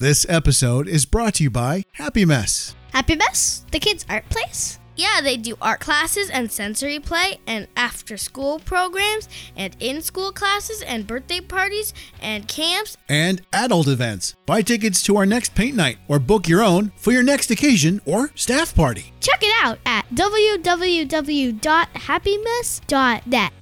This episode is brought to you by Happy Mess. Happy Mess, the kids' art place. Yeah, they do art classes and sensory play and after school programs and in school classes and birthday parties and camps. and adult events. Buy tickets to our next paint night or book your own for your next occasion or staff party. Check it out at www.happymess.net.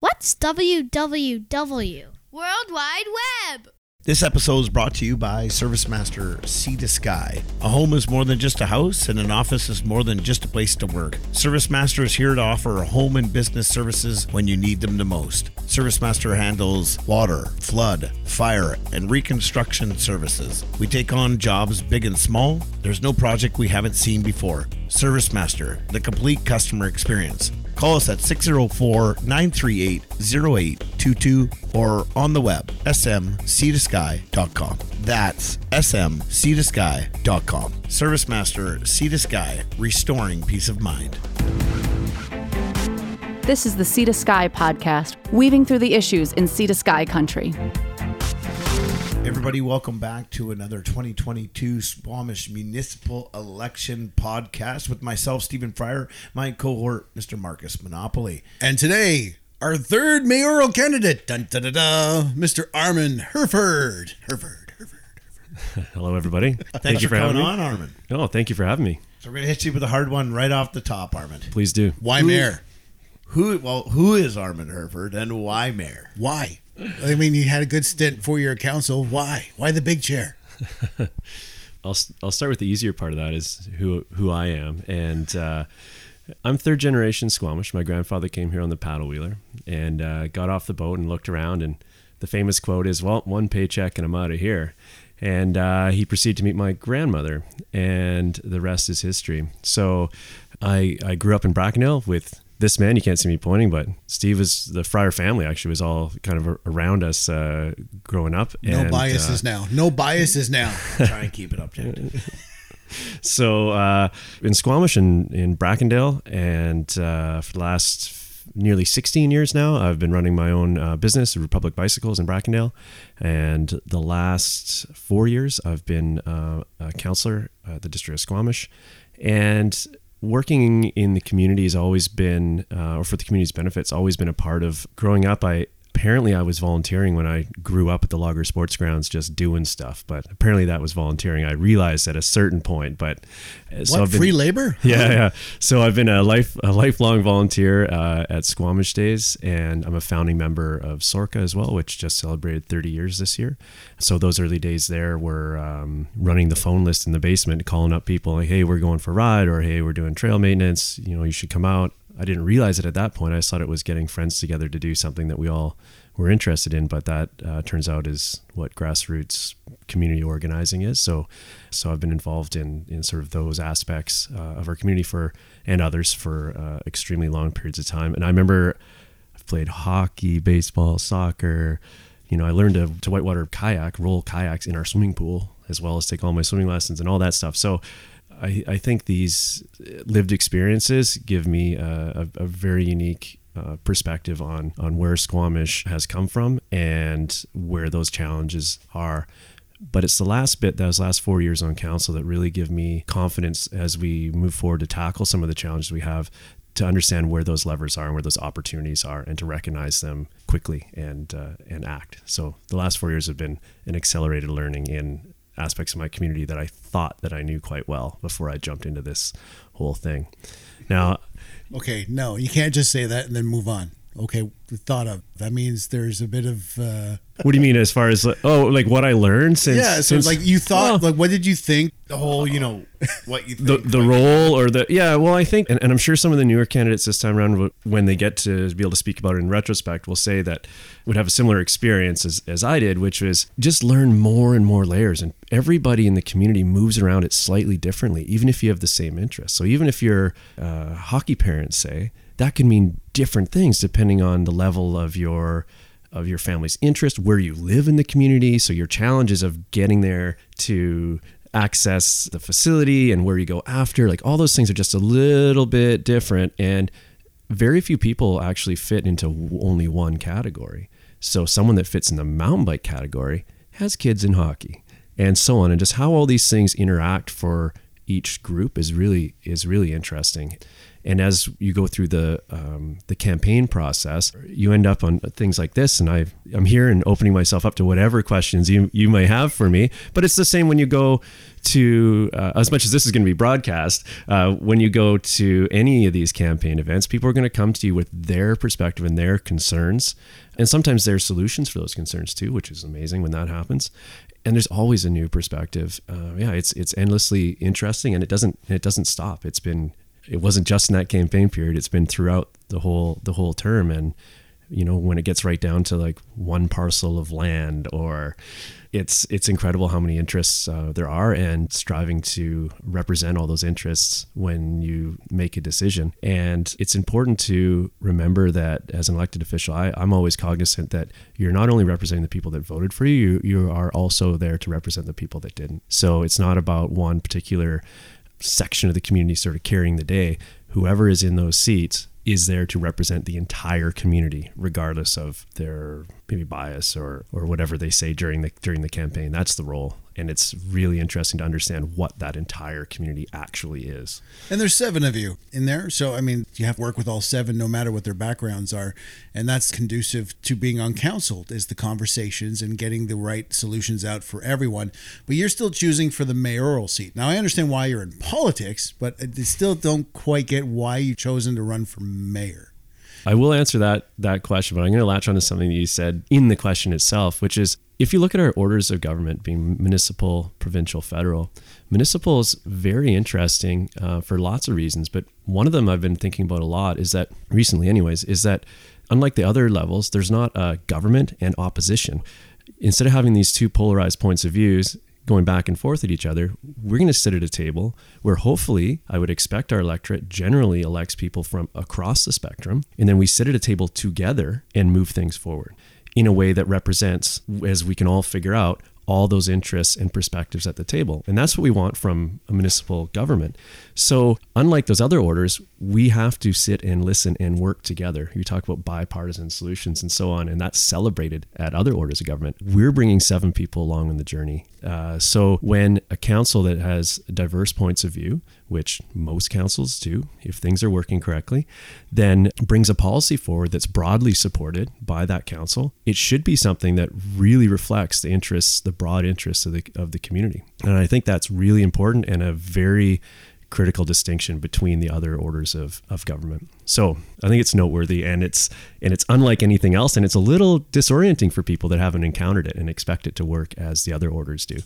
What's www? World Wide Web! This episode is brought to you by ServiceMaster Sea to Sky. A home is more than just a house, and an office is more than just a place to work. ServiceMaster is here to offer home and business services when you need them the most. ServiceMaster handles water, flood, fire, and reconstruction services. We take on jobs big and small. There's no project we haven't seen before. ServiceMaster, the complete customer experience. Call us at 604 938 0822 or on the web, smc2sky.com. That's smc2sky.com. ServiceMaster Sea to Sky, restoring peace of mind. This is the Sea to Sky podcast, weaving through the issues in Sea to Sky country. Everybody, welcome back to another 2022 Squamish Municipal Election podcast with myself, Stephen Fryer, my cohort, Mr. Marcus Monopoly. And today, our third mayoral candidate, dun, da, da, da, Mr. Armand Hurford. Hurford, Hurford. Hello, everybody. Thanks thank you for, for having coming me. on, Armand. Oh, thank you for having me. So we're gonna hit you with a hard one right off the top, Armand. Please do. Why mayor? Who? Well, who is Armand Hurford and why mayor? Why? I mean, you had a good stint for your council. Why? Why the big chair? I'll I'll start with the easier part of that is who who I am, and uh, I'm third generation Squamish. My grandfather came here on the paddle wheeler and uh, got off the boat and looked around, and the famous quote is, "Well, one paycheck and I'm out of here." And uh, he proceeded to meet my grandmother, and the rest is history. So, I I grew up in Brackendale with this man. You can't see me pointing, but Steve was the Fryer family. Actually, was all kind of around us uh, growing up. No and, biases uh, now. No biases now. Try and keep it objective. so uh, in Squamish and in Brackendale, and uh, for the last nearly 16 years now, I've been running my own uh, business, Republic Bicycles in Brackendale, and the last four years I've been uh, a counselor at the district of Squamish, and working in the community has always been, uh, or for the community's benefits, always been a part of growing up. I apparently I was volunteering when I grew up at the Logger Sports Grounds, just doing stuff. But apparently that was volunteering. I realized at a certain point. But uh, so what? Been, Free labor? yeah, yeah. So I've been a life a lifelong volunteer uh, at Squamish Days, and I'm a founding member of SORCA as well, which just celebrated 30 years this year. So those early days there were um, running the phone list in the basement, calling up people like, "Hey, we're going for a ride," or "Hey, we're doing trail maintenance. You know, you should come out." I didn't realize it at that point. I thought it was getting friends together to do something that we all were interested in, but that uh, turns out is what grassroots community organizing is. So, so I've been involved in in sort of those aspects uh, of our community for and others for uh, extremely long periods of time. And I remember I've played hockey, baseball, soccer. You know, I learned to, to whitewater kayak, roll kayaks in our swimming pool, as well as take all my swimming lessons and all that stuff. So. I, I think these lived experiences give me a, a, a very unique uh, perspective on on where Squamish has come from and where those challenges are. But it's the last bit, those last four years on council, that really give me confidence as we move forward to tackle some of the challenges we have, to understand where those levers are and where those opportunities are, and to recognize them quickly and uh, and act. So the last four years have been an accelerated learning in aspects of my community that I thought that I knew quite well before I jumped into this whole thing. Now, Okay, no, you can't just say that and then move on. Okay, thought of. That means there's a bit of. Uh, what do you mean as far as like, oh, like what I learned since? yeah, so since like you thought, Well, like, what did you think? The whole, you know, what you the think. the role or the yeah well i think and, and i'm sure some of the newer candidates this time around when they get to be able to speak about it in retrospect will say that would have a similar experience as, as i did which was just learn more and more layers and everybody in the community moves around it slightly differently even if you have the same interests so even if you're uh, hockey parents say that can mean different things depending on the level of your of your family's interest, where you live in the community. So your challenges of getting there to access the facility and where you go after, like all those things are just a little bit different. And very few people actually fit into only one category. So someone that fits in the mountain bike category has kids in hockey and so on, and just how all these things interact for each group is really is really interesting. And as you go through the um, the campaign process, you end up on things like this. And I I'm here and opening myself up to whatever questions you you may have for me. But it's the same when you go to uh, as much as this is going to be broadcast. Uh, when you go to any of these campaign events, people are going to come to you with their perspective and their concerns, and sometimes their solutions for those concerns too, which is amazing when that happens and there's always a new perspective. Uh, yeah, it's it's endlessly interesting, and it doesn't it doesn't stop. It's been it wasn't just in that campaign period. It's been throughout the whole the whole term, and you know when it gets right down to like one parcel of land or it's it's incredible how many interests uh, there are and striving to represent all those interests when you make a decision. And it's important to remember that as an elected official I, i'm always cognizant that you're not only representing the people that voted for you, you you are also there to represent the people that didn't. So it's not about one particular section of the community sort of carrying the day whoever is in those seats is there to represent the entire community, regardless of their maybe bias or or whatever they say during the during the campaign. That's the role, and it's really interesting to understand what that entire community actually is. And there's seven of you in there, so I mean, you have to work with all seven, no matter what their backgrounds are, and that's conducive to being on council. Is the conversations and getting the right solutions out for everyone. But you're still choosing for the mayoral seat. Now I understand why you're in politics, but I still don't quite get why you chosen to run for mayor. I will answer that that question, but I'm going to latch onto something that you said in the question itself, which is if you look at our orders of government, being municipal, provincial, federal, municipal is very interesting uh, for lots of reasons. But one of them I've been thinking about a lot is that recently, anyways, is that unlike the other levels, there's not a government and opposition. Instead of having these two polarized points of views, going back and forth at each other, we're going to sit at a table where hopefully I would expect our electorate generally elects people from across the spectrum. And then we sit at a table together and move things forward in a way that represents, as we can all figure out, all those interests and perspectives at the table. And that's what we want from a municipal government. So, unlike those other orders, we have to sit and listen and work together. You talk about bipartisan solutions and so on, and that's celebrated at other orders of government. We're bringing seven people along on the journey. Uh, so, when a council that has diverse points of view, which most councils do, if things are working correctly, then brings a policy forward that's broadly supported by that council, it should be something that really reflects the interests, the broad interests of the of the community. And I think that's really important and a very critical distinction between the other orders of, of government. So I think it's noteworthy and it's and it's unlike anything else and it's a little disorienting for people that haven't encountered it and expect it to work as the other orders do.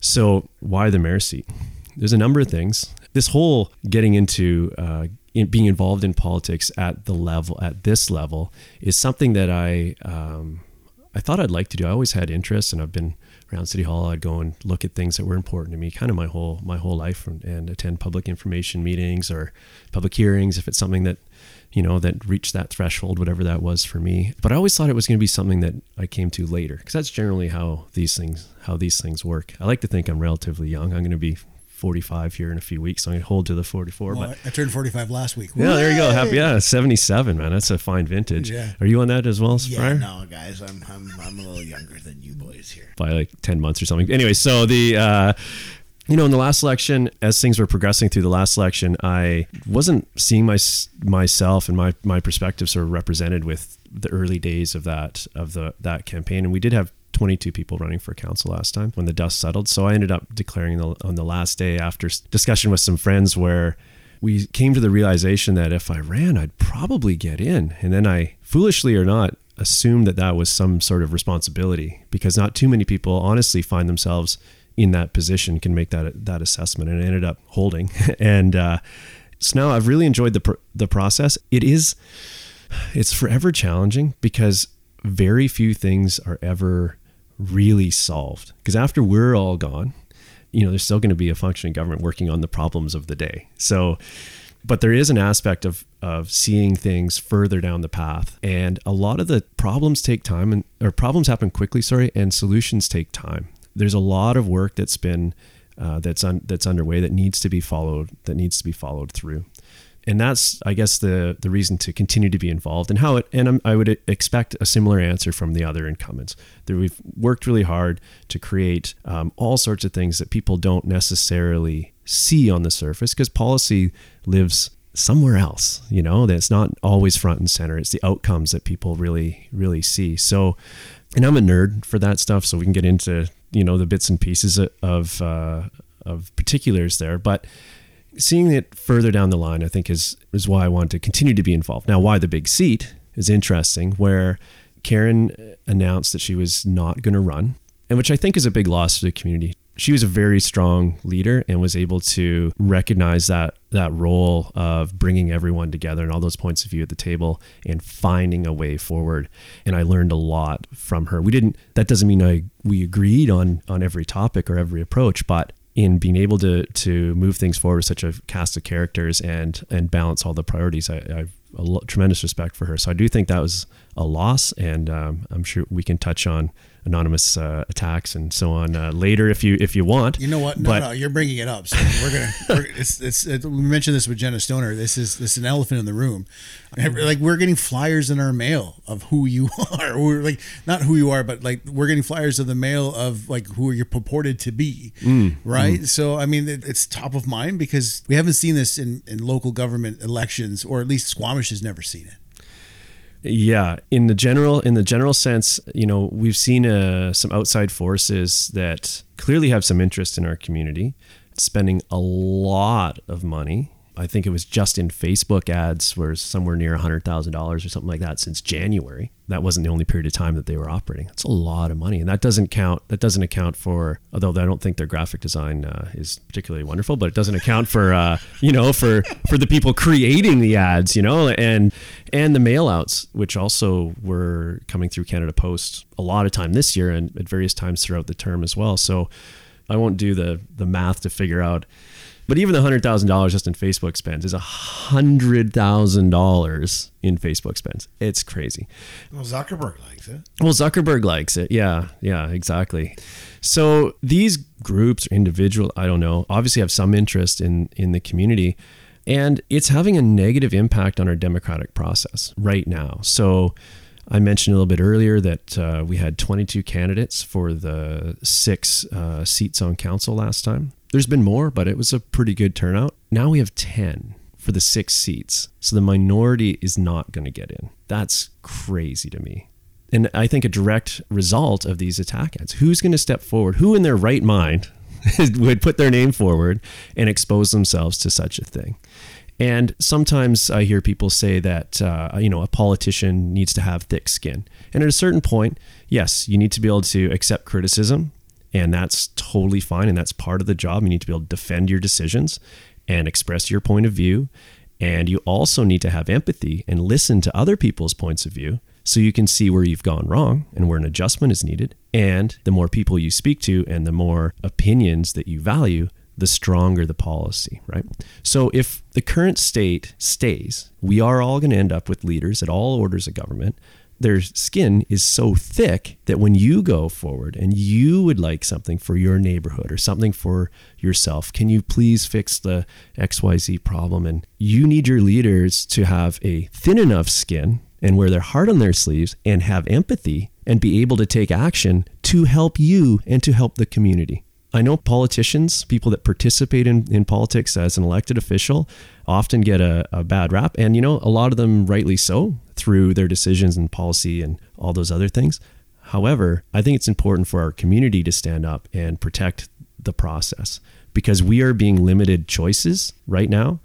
So why the mayor seat? There's a number of things. This whole getting into uh, in being involved in politics at the level at this level is something that I um, I thought I'd like to do. I always had interest, and I've been around City Hall. I'd go and look at things that were important to me, kind of my whole my whole life, and, and attend public information meetings or public hearings if it's something that you know that reached that threshold, whatever that was for me. But I always thought it was going to be something that I came to later, because that's generally how these things how these things work. I like to think I'm relatively young. I'm going to be 45 here in a few weeks. So I'm going to hold to the 44. Well, but I turned 45 last week. yeah, there you go. Happy, yeah, 77, man. That's a fine vintage. Yeah. Are you on that as well, Yeah, Spryer? no, guys, I'm, I'm I'm a little younger than you boys here. By like 10 months or something. Anyway, so the. Uh, you know, in the last election, as things were progressing through the last election, I wasn't seeing my myself and my my perspective sort of represented with the early days of that of the that campaign. And we did have 22 people running for council last time when the dust settled. So I ended up declaring the, on the last day after discussion with some friends where we came to the realization that if I ran, I'd probably get in. And then I, foolishly or not, assumed that that was some sort of responsibility because not too many people honestly find themselves in that position can make that that assessment and I ended up holding and uh, so now I've really enjoyed the pr- the process it is it's forever challenging because very few things are ever really solved. Because after we're all gone you know there's still going to be a functioning government working on the problems of the day. So but there is an aspect of of seeing things further down the path and a lot of the problems take time and or problems happen quickly sorry and solutions take time. There's a lot of work that's been uh, that's un, that's underway that needs to be followed that needs to be followed through and that's I guess the the reason to continue to be involved and how it and I'm, I would expect a similar answer from the other incumbents that we've worked really hard to create um, all sorts of things that people don't necessarily see on the surface because policy lives somewhere else you know that's not always front and center. It's the outcomes that people really really see. So and i'm a nerd for that stuff so we can get into you know the bits and pieces of uh, of particulars there but seeing it further down the line, I think is is why I want to continue to be involved. Now, why the big seat is interesting, where Karen uh, announced that she was not going to run, and which I think is a big loss for the community. She was a very strong leader and was able to recognize that that role of bringing everyone together and all those points of view at the table and finding a way forward. And I learned a lot from her. We didn't. That doesn't mean I we agreed on on every topic or every approach, but in being able to to move things forward with such a cast of characters and and balance all the priorities. I, I have a lo- tremendous respect for her. So I do think that was a loss, and um, I'm sure we can touch on anonymous uh, attacks and so on uh, later if you if you want. You know what? No, but, no, you're bringing it up. So we're gonna. We're, it's, it's, it, we mentioned this with Jenna Stoner. This is this is an elephant in the room. Like we're getting flyers in our mail of who you are. We're like not who you are, but like we're getting flyers of the mail of like who you're purported to be. Mm, right. Mm. So I mean, it, it's top of mind because we haven't seen this in in local government elections, or at least Squamish has never seen it. Yeah, in the general in the general sense, you know, we've seen uh, some outside forces that clearly have some interest in our community, spending a lot of money I think it was just in Facebook ads were somewhere near $100,000 or something like that since January. That wasn't the only period of time that they were operating. That's a lot of money. And that doesn't count, that doesn't account for, although I don't think their graphic design uh, is particularly wonderful, but it doesn't account for, uh, you know, for, for the people creating the ads, you know, and, and the mail outs, which also were coming through Canada Post a lot of time this year and at various times throughout the term as well. So I won't do the, the math to figure out but even the hundred thousand dollars just in Facebook spends is a hundred thousand dollars in Facebook spends. It's crazy. Well, Zuckerberg likes it. Well, Zuckerberg likes it. Yeah, yeah, exactly. So these groups or individual, I don't know, obviously have some interest in in the community, and it's having a negative impact on our democratic process right now. So. I mentioned a little bit earlier that uh, we had 22 candidates for the six uh, seats on council last time. There's been more, but it was a pretty good turnout. Now we have 10 for the six seats. So the minority is not going to get in. That's crazy to me. And I think a direct result of these attack ads who's going to step forward? Who in their right mind would put their name forward and expose themselves to such a thing? And sometimes I hear people say that uh, you know a politician needs to have thick skin. And at a certain point, yes, you need to be able to accept criticism and that's totally fine. And that's part of the job. You need to be able to defend your decisions and express your point of view. And you also need to have empathy and listen to other people's points of view so you can see where you've gone wrong and where an adjustment is needed. And the more people you speak to and the more opinions that you value, the stronger the policy, right? So if the current state stays, we are all going to end up with leaders at all orders of government their skin is so thick that when you go forward and you would like something for your neighborhood or something for yourself, can you please fix the XYZ problem? And you need your leaders to have a thin enough skin and wear their heart on their sleeves and have empathy and be able to take action to help you and to help the community. I know politicians, people that participate in, in politics as an elected official, often get a, a bad rap. And, you know, a lot of them rightly so through their decisions and policy and all those other things. However, I think it's important for our community to stand up and protect the process because we are being limited choices right now.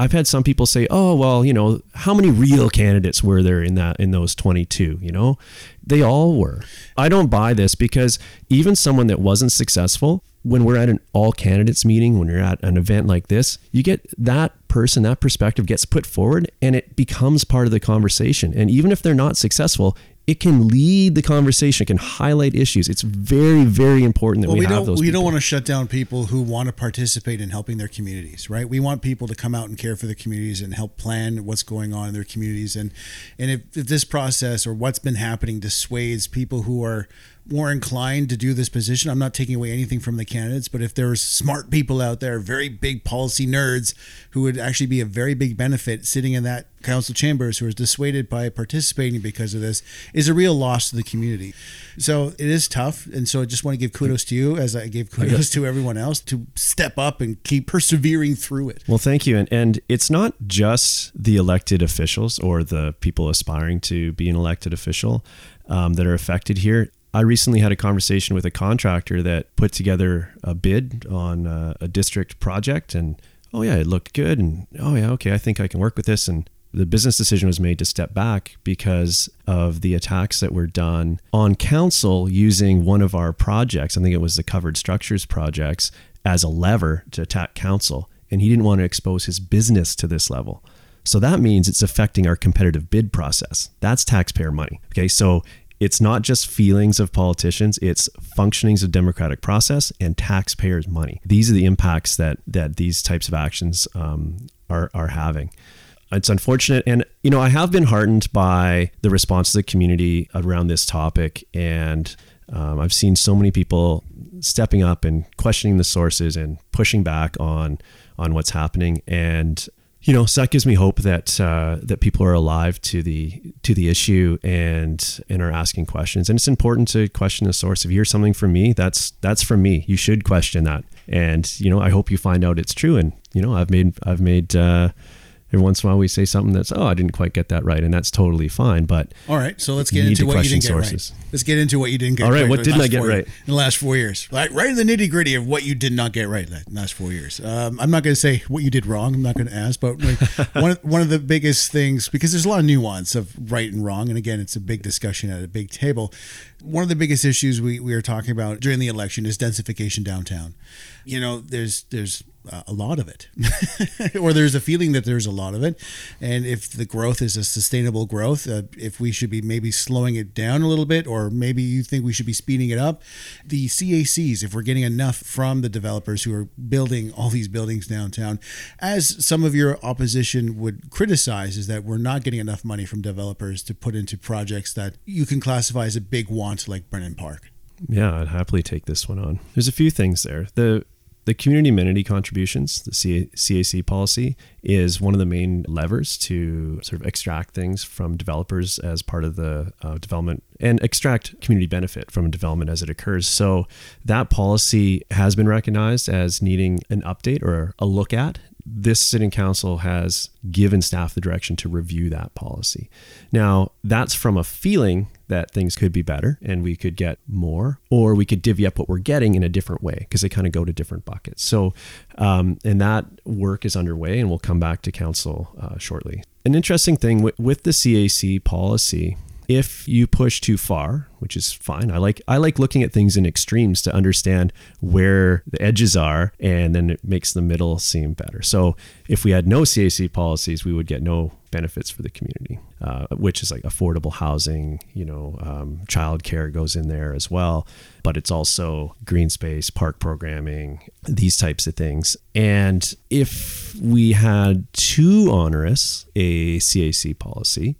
I've had some people say, "Oh, well, you know, how many real candidates were there in that in those 22, you know?" They all were. I don't buy this because even someone that wasn't successful when we're at an all candidates meeting, when you're at an event like this, you get that person, that perspective gets put forward and it becomes part of the conversation. And even if they're not successful, it can lead the conversation, it can highlight issues. It's very, very important that well, we, we have those. We people. don't want to shut down people who want to participate in helping their communities, right? We want people to come out and care for their communities and help plan what's going on in their communities. And and if, if this process or what's been happening dissuades people who are more inclined to do this position. I'm not taking away anything from the candidates, but if there's smart people out there, very big policy nerds who would actually be a very big benefit sitting in that council chambers who are dissuaded by participating because of this is a real loss to the community. So it is tough. And so I just want to give kudos to you as I gave kudos to everyone else to step up and keep persevering through it. Well, thank you. And, and it's not just the elected officials or the people aspiring to be an elected official um, that are affected here. I recently had a conversation with a contractor that put together a bid on uh, a district project and oh yeah, it looked good and oh yeah, okay, I think I can work with this and the business decision was made to step back because of the attacks that were done on council using one of our projects. I think it was the covered structures projects as a lever to attack council. And he didn't want to expose his business to this level. So that means it's affecting our competitive bid process. That's taxpayer money. Okay. So it's not just feelings of politicians, it's functionings of democratic process and taxpayers' money. These are the impacts that that these types of actions um, are, are having it's unfortunate and you know i have been heartened by the response of the community around this topic and um, i've seen so many people stepping up and questioning the sources and pushing back on on what's happening and you know so that gives me hope that uh, that people are alive to the to the issue and and are asking questions. And it's important to question the source. If you hear something from me that's that's from me. You should question that. And you know i hope you find out it's true. And you know i've made i've made uh, every once in a while we say something that's oh I didn't quite get that right, and that's totally fine. But all right, so let's get into what you didn't sources. get right. Let's get into what you didn't get. All right, what didn't I get right in the last four years? Right, right in the nitty gritty of what you did not get right in the last four years. Um, I'm not going to say what you did wrong. I'm not going to ask, but like one of, one of the biggest things because there's a lot of nuance of right and wrong, and again, it's a big discussion at a big table. One of the biggest issues we, we are talking about during the election is densification downtown. You know, there's there's a lot of it, or there's a feeling that there's a lot of it. And if the growth is a sustainable growth, uh, if we should be maybe slowing it down a little bit, or maybe you think we should be speeding it up, the CACs, if we're getting enough from the developers who are building all these buildings downtown, as some of your opposition would criticize, is that we're not getting enough money from developers to put into projects that you can classify as a big want, like Brennan Park. Yeah, I'd happily take this one on. There's a few things there. The the community amenity contributions, the CAC policy, is one of the main levers to sort of extract things from developers as part of the uh, development and extract community benefit from development as it occurs. So that policy has been recognized as needing an update or a look at this sitting council has given staff the direction to review that policy. Now, that's from a feeling that things could be better and we could get more, or we could divvy up what we're getting in a different way because they kind of go to different buckets. So, um, and that work is underway and we'll come back to council uh, shortly. An interesting thing with, with the CAC policy if you push too far, which is fine. I like I like looking at things in extremes to understand where the edges are, and then it makes the middle seem better. So if we had no CAC policies, we would get no benefits for the community, uh, which is like affordable housing. You know, um, childcare goes in there as well, but it's also green space, park programming, these types of things. And if we had too onerous a CAC policy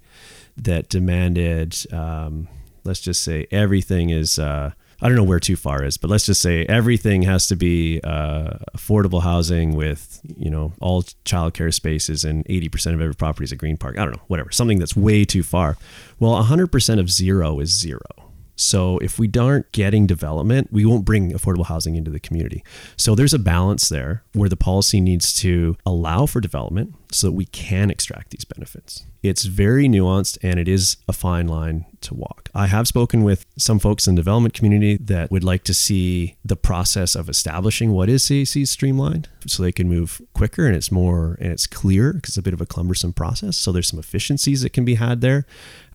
that demanded, um, let's just say, everything is. Uh, I don't know where too far is, but let's just say everything has to be uh, affordable housing with you know all childcare spaces and 80% of every property is a green park. I don't know, whatever, something that's way too far. Well, 100% of zero is zero. So if we aren't getting development, we won't bring affordable housing into the community. So there's a balance there where the policy needs to allow for development so that we can extract these benefits. It's very nuanced and it is a fine line to walk. I have spoken with some folks in the development community that would like to see the process of establishing what is CAC streamlined so they can move quicker and it's more and it's clear because it's a bit of a cumbersome process. So there's some efficiencies that can be had there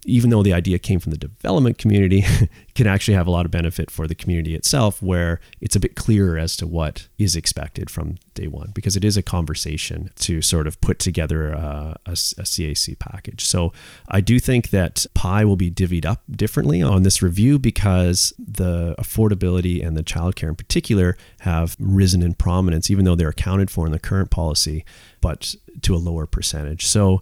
even though the idea came from the development community, can actually have a lot of benefit for the community itself, where it's a bit clearer as to what is expected from day one, because it is a conversation to sort of put together a, a, a CAC package. So I do think that pie will be divvied up differently on this review because the affordability and the childcare in particular have risen in prominence, even though they're accounted for in the current policy, but to a lower percentage. So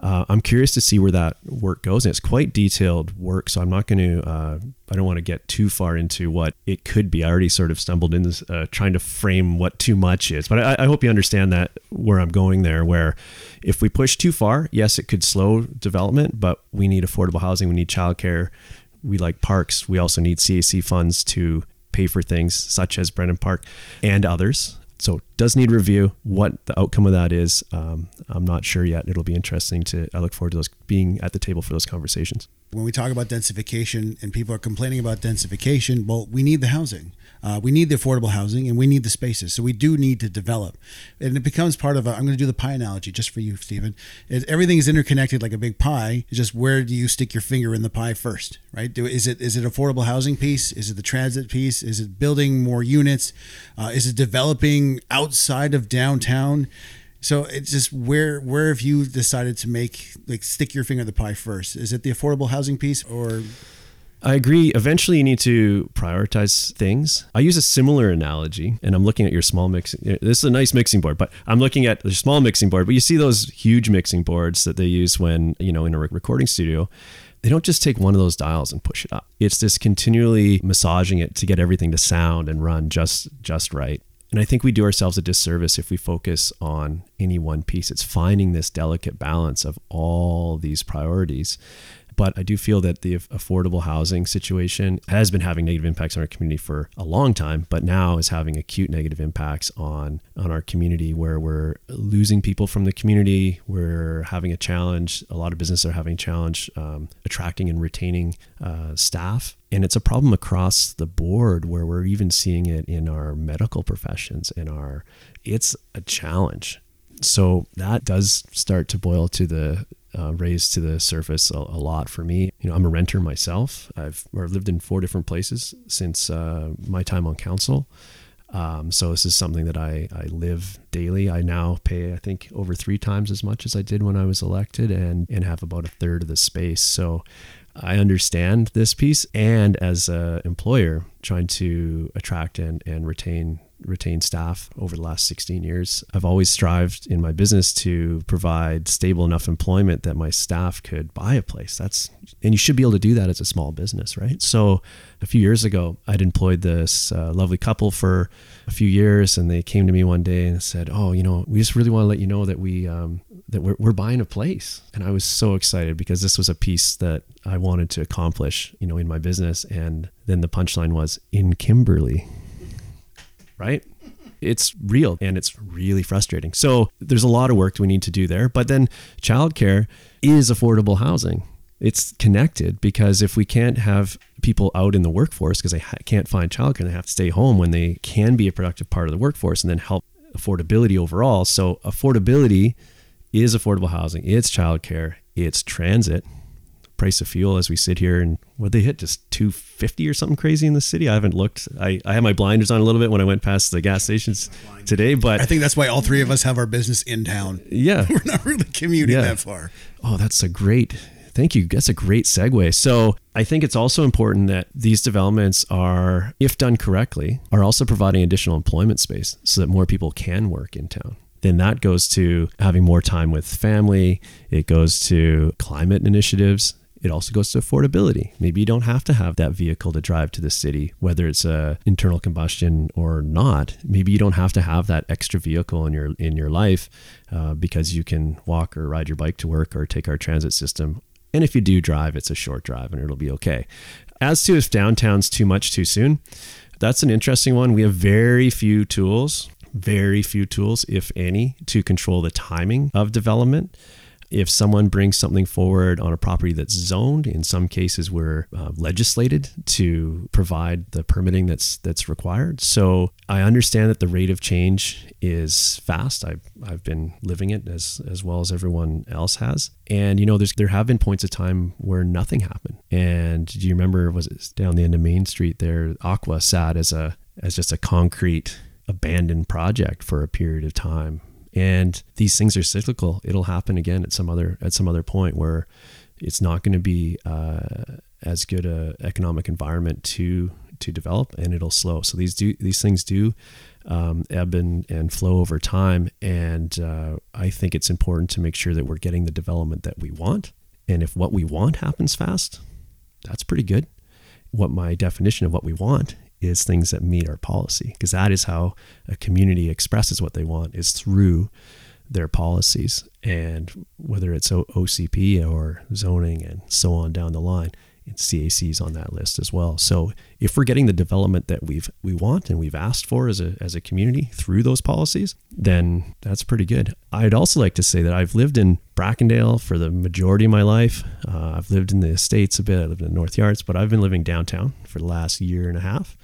uh, I'm curious to see where that work goes. And it's quite detailed work, so I'm not going to. Uh, I don't want to get too far into what it could be. I already sort of stumbled into uh, trying to frame what too much is, but I, I hope you understand that where I'm going there. Where if we push too far, yes, it could slow development, but we need affordable housing, we need childcare, we like parks, we also need CAC funds to pay for things such as Brennan Park and others. So does need review. What the outcome of that is, um, I'm not sure yet. It'll be interesting to. I look forward to those being at the table for those conversations. When we talk about densification and people are complaining about densification, well, we need the housing. Uh, we need the affordable housing and we need the spaces. So we do need to develop. And it becomes part of I'm going to do the pie analogy just for you, Stephen. It, everything is interconnected like a big pie. It's just where do you stick your finger in the pie first, right? Do, is it is it affordable housing piece? Is it the transit piece? Is it building more units? Uh, is it developing outside of downtown? So it's just where where have you decided to make like stick your finger in the pie first? Is it the affordable housing piece or I agree. Eventually, you need to prioritize things. I use a similar analogy, and I'm looking at your small mix. This is a nice mixing board, but I'm looking at the small mixing board. But you see those huge mixing boards that they use when you know in a recording studio. They don't just take one of those dials and push it up. It's this continually massaging it to get everything to sound and run just just right. And I think we do ourselves a disservice if we focus on any one piece. It's finding this delicate balance of all these priorities but I do feel that the affordable housing situation has been having negative impacts on our community for a long time, but now is having acute negative impacts on on our community where we're losing people from the community. We're having a challenge. A lot of businesses are having a challenge um, attracting and retaining uh, staff. And it's a problem across the board where we're even seeing it in our medical professions in our it's a challenge so that does start to boil to the uh, raised to the surface a, a, lot for me. You know, I'm a renter myself. I've, I've lived in four different places since uh, my time on council. Um, so this is something that I, I live daily. I now pay, I think, over three times as much as I did when I was elected and, and have about a third of the space. So I understand this piece. And as an employer, trying to attract and, and retain retain staff over the last 16 years. I've always strived in my business to provide stable enough employment that my staff could buy a place. That's and you should be able to do that as a small business, right? So, a few years ago, I'd employed this uh, lovely couple for a few years, and they came to me one day and said, "Oh, you know, we just really want to let you know that we um, that we're, we're buying a place." And I was so excited because this was a piece that I wanted to accomplish, you know, in my business. And then the punchline was in Kimberley, right? It's real and it's really frustrating. So there's a lot of work we need to do there. But then childcare is affordable housing. It's connected because if we can't have people out in the workforce because they ha- can't find childcare, they have to stay home when they can be a productive part of the workforce and then help affordability overall. So affordability is affordable housing, it's childcare, it's transit, price of fuel as we sit here and what they hit just 250 or something crazy in the city? I haven't looked. I i had my blinders on a little bit when i went past the gas stations today but i think that's why all three of us have our business in town. Yeah. We're not really commuting yeah. that far. Oh that's a great thank you. That's a great segue. So i think it's also important that these developments are if done correctly are also providing additional employment space so that more people can work in town then that goes to having more time with family. It goes to climate initiatives. It also goes to affordability. Maybe you don't have to have that vehicle to drive to the city, whether it's a internal combustion or not. Maybe you don't have to have that extra vehicle in your in your life uh, because you can walk or ride your bike to work or take our transit system. And if you do drive, it's a short drive and it'll be okay. As to if downtown's too much too soon, that's an interesting one. We have very few tools, very few tools, if any, to control the timing of development if someone brings something forward on a property that's zoned, in some cases we're uh, legislated to provide the permitting that's that's required. So I understand that the rate of change is fast. I've, I've been living it as as well as everyone else has. And you know, there's there have been points of time where nothing happened. And do you remember was it down the end of Main Street there? Aqua sat as a as just a concrete abandoned project for a period of time and these things are cyclical it'll happen again at some other at some other point where it's not going to be uh, as good a economic environment to to develop and it'll slow. So these do these things do um, ebb and, and flow over time. And uh, I think it's important to make sure that we're getting the development that we want. And if what we want happens fast, that's pretty good. What my definition of what we want is things that meet our policy, because that is how a community expresses what they want is through their policies. And whether it's OCP or zoning and so on down the line, CACs on that list as well. So if we're getting the development that we've we want and we've asked for as a as a community through those policies, then that's pretty good. I'd also like to say that I've lived in Brackendale for the majority of my life. Uh, I've lived in the States a bit. I lived in the North Yards, but I've been living downtown for the last year and a half.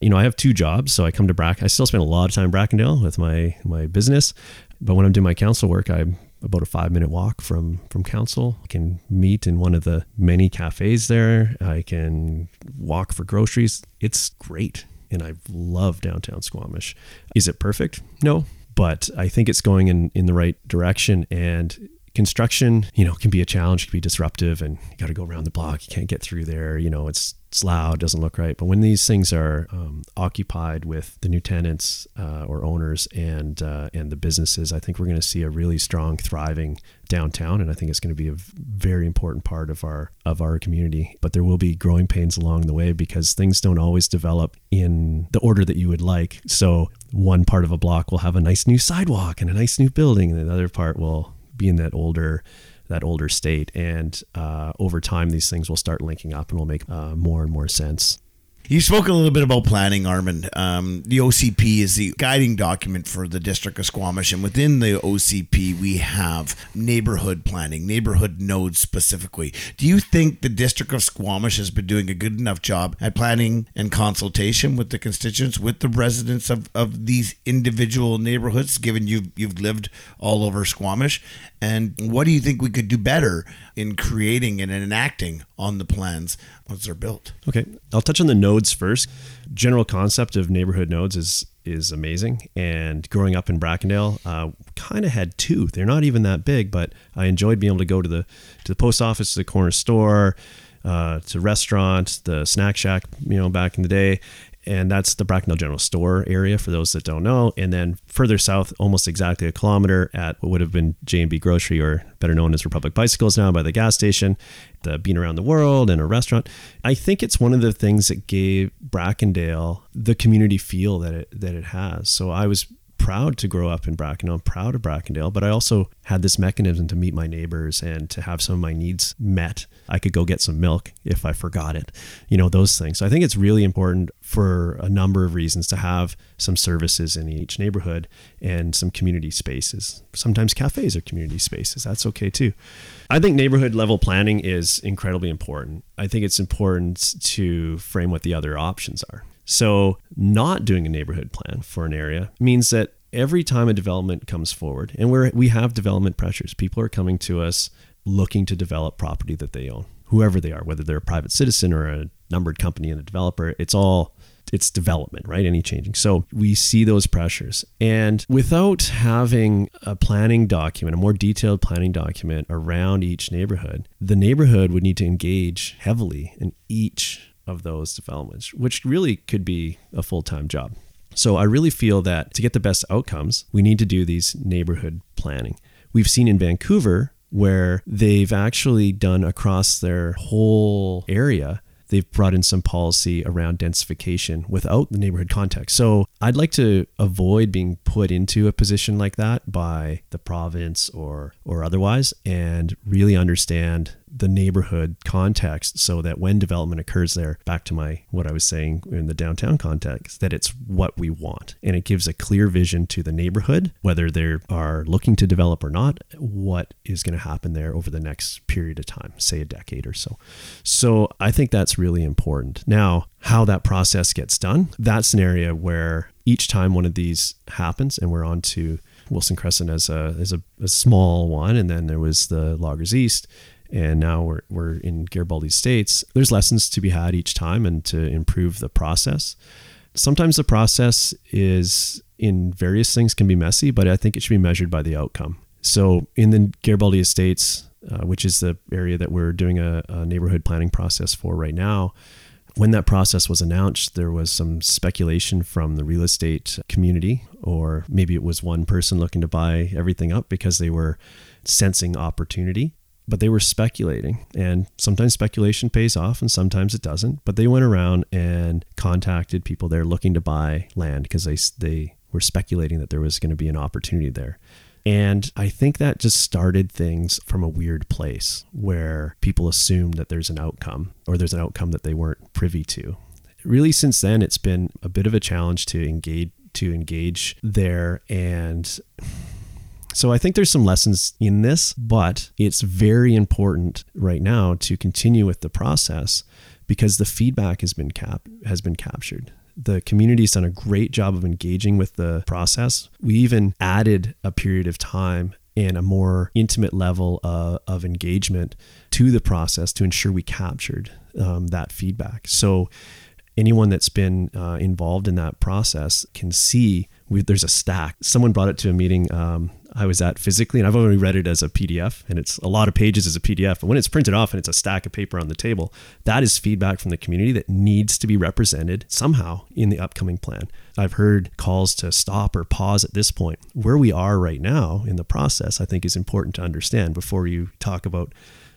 You know, I have two jobs, so I come to Brack. I still spend a lot of time Brackendale with my my business, but when I'm doing my council work, I'm about a five minute walk from from council. I can meet in one of the many cafes there. I can walk for groceries. It's great. And I love downtown Squamish. Is it perfect? No. But I think it's going in, in the right direction. And construction, you know, can be a challenge, can be disruptive, and you got to go around the block. You can't get through there. You know, it's it's loud, doesn't look right. But when these things are um, occupied with the new tenants uh, or owners and uh, and the businesses, I think we're going to see a really strong, thriving downtown, and I think it's going to be a very important part of our of our community. But there will be growing pains along the way because things don't always develop in the order that you would like. So one part of a block will have a nice new sidewalk and a nice new building, and another part will be in that older that older state. And uh, over time, these things will start linking up and will make uh, more and more sense. You spoke a little bit about planning, Armand. Um, the OCP is the guiding document for the District of Squamish, and within the OCP, we have neighborhood planning, neighborhood nodes specifically. Do you think the District of Squamish has been doing a good enough job at planning and consultation with the constituents, with the residents of, of these individual neighborhoods, given you've, you've lived all over Squamish? And what do you think we could do better in creating and enacting on the plans once they're built? Okay, I'll touch on the nodes first. General concept of neighborhood nodes is is amazing. And growing up in Brackendale, uh, kind of had two. They're not even that big, but I enjoyed being able to go to the to the post office, to the corner store, uh, to restaurant, the snack shack. You know, back in the day, and that's the Brackendale General Store area for those that don't know. And then further south, almost exactly a kilometer at what would have been J and B Grocery, or better known as Republic Bicycles now, by the gas station, the Bean Around the World, and a restaurant. I think it's one of the things that gave Brackendale the community feel that it that it has. So I was proud to grow up in Brackendale. I'm proud of Brackendale, but I also had this mechanism to meet my neighbors and to have some of my needs met. I could go get some milk if I forgot it, you know, those things. So I think it's really important for a number of reasons to have some services in each neighborhood and some community spaces. Sometimes cafes are community spaces. That's okay too. I think neighborhood level planning is incredibly important. I think it's important to frame what the other options are. So, not doing a neighborhood plan for an area means that every time a development comes forward, and we we have development pressures, people are coming to us looking to develop property that they own, whoever they are, whether they're a private citizen or a numbered company and a developer. It's all it's development, right? Any changing. So we see those pressures. And without having a planning document, a more detailed planning document around each neighborhood, the neighborhood would need to engage heavily in each of those developments, which really could be a full time job. So I really feel that to get the best outcomes, we need to do these neighborhood planning. We've seen in Vancouver where they've actually done across their whole area they've brought in some policy around densification without the neighborhood context. So I'd like to avoid being put into a position like that by the province or or otherwise and really understand the neighborhood context so that when development occurs there back to my what I was saying in the downtown context that it's what we want. And it gives a clear vision to the neighborhood whether they are looking to develop or not what is going to happen there over the next period of time say a decade or so. So I think that's really important. Now how that process gets done that's an area where each time one of these happens and we're on to Wilson Crescent as a as a, a small one and then there was the Loggers East and now we're, we're in Garibaldi Estates, there's lessons to be had each time and to improve the process. Sometimes the process is in various things can be messy, but I think it should be measured by the outcome. So in the Garibaldi Estates, uh, which is the area that we're doing a, a, neighborhood planning process for right now, when that process was announced, there was some speculation from the real estate community, or maybe it was one person looking to buy everything up because they were sensing opportunity. But they were speculating, and sometimes speculation pays off and sometimes it doesn't. But they went around and contacted people there looking to buy land because they, they were speculating that there was going to be an opportunity there. And I think that just started things from a weird place where people assume that there's an outcome or there's an outcome that they weren't privy to. Really, since then, it's been a bit of a challenge to engage to engage there and so I think there's some lessons in this, but it's very important right now to continue with the process because the feedback has been cap has been captured the community's done a great job of engaging with the process. We even added a period of time and a more intimate level uh, of engagement to the process to ensure we captured um, that feedback. So anyone that's been uh, involved in that process can see we, there's a stack. Someone brought it to a meeting um, I was at physically, and I've only read it as a PDF, and it's a lot of pages as a PDF. But when it's printed off and it's a stack of paper on the table, that is feedback from the community that needs to be represented somehow in the upcoming plan. I've heard calls to stop or pause at this point. Where we are right now in the process, I think is important to understand before you talk about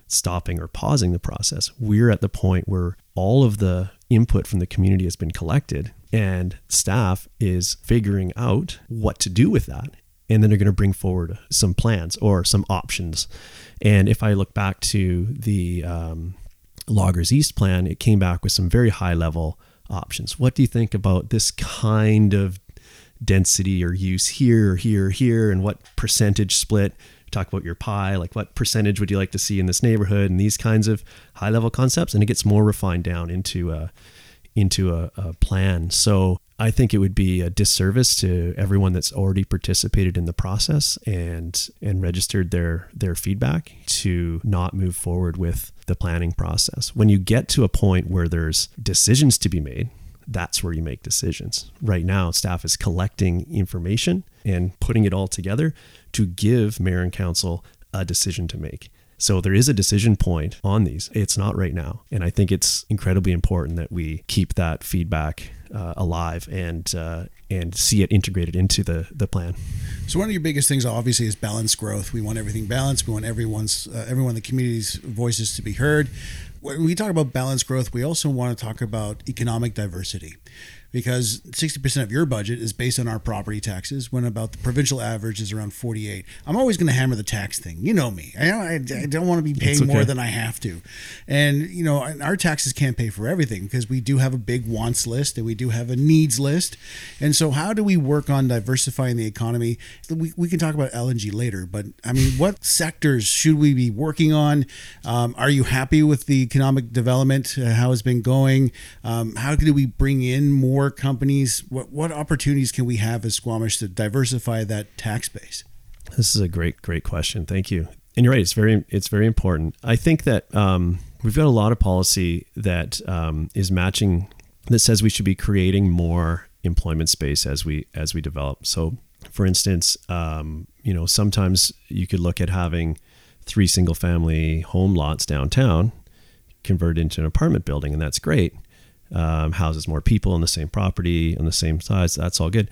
stopping or pausing the process. We're at the point where all of the input from the community has been collected and staff is figuring out what to do with that and then they're going to bring forward some plans or some options. And if I look back to the um, Loggers East plan, it came back with some very high level options. What do you think about this kind of density or use here, or here, or here, and what percentage split? Talk about your pie, like what percentage would you like to see in this neighborhood, and these kinds of high level concepts. And it gets more refined down into a into a, a plan. So I think it would be a disservice to everyone that's already participated in the process and and registered their their feedback to not move forward with the planning process. When you get to a point where there's decisions to be made, that's where you make decisions. Right now, staff is collecting information and putting it all together to give mayor and council a decision to make. So there is a decision point on these. It's not right now. And I think it's incredibly important that we keep that feedback uh, alive and uh, and see it integrated into the the plan. So one of your biggest things, obviously, is balanced growth. We want everything balanced. We want everyone's uh, everyone in the community's voices to be heard. When we talk about balanced growth, we also want to talk about economic diversity because 60% of your budget is based on our property taxes when about the provincial average is around 48 i'm always going to hammer the tax thing. You know me. I, I, I don't want to be paying okay. more than i have to. And you know our taxes can't pay for everything because we do have a big wants list and we do have a needs list. And so how do we work on diversifying the economy? We, we can talk about lng later but i mean what sectors should we be working on? Um, are you happy with the economic development? Uh, how it's been going? Um, how do we bring in more more companies? What what opportunities can we have as Squamish to diversify that tax base? This is a great great question. Thank you. And you're right. It's very it's very important. I think that um, we've got a lot of policy that um, is matching that says we should be creating more employment space as we as we develop. So, for instance, um, you know, sometimes you could look at having three single family home lots downtown converted into an apartment building, and that's great um, houses more people on the same property on the same size. That's all good.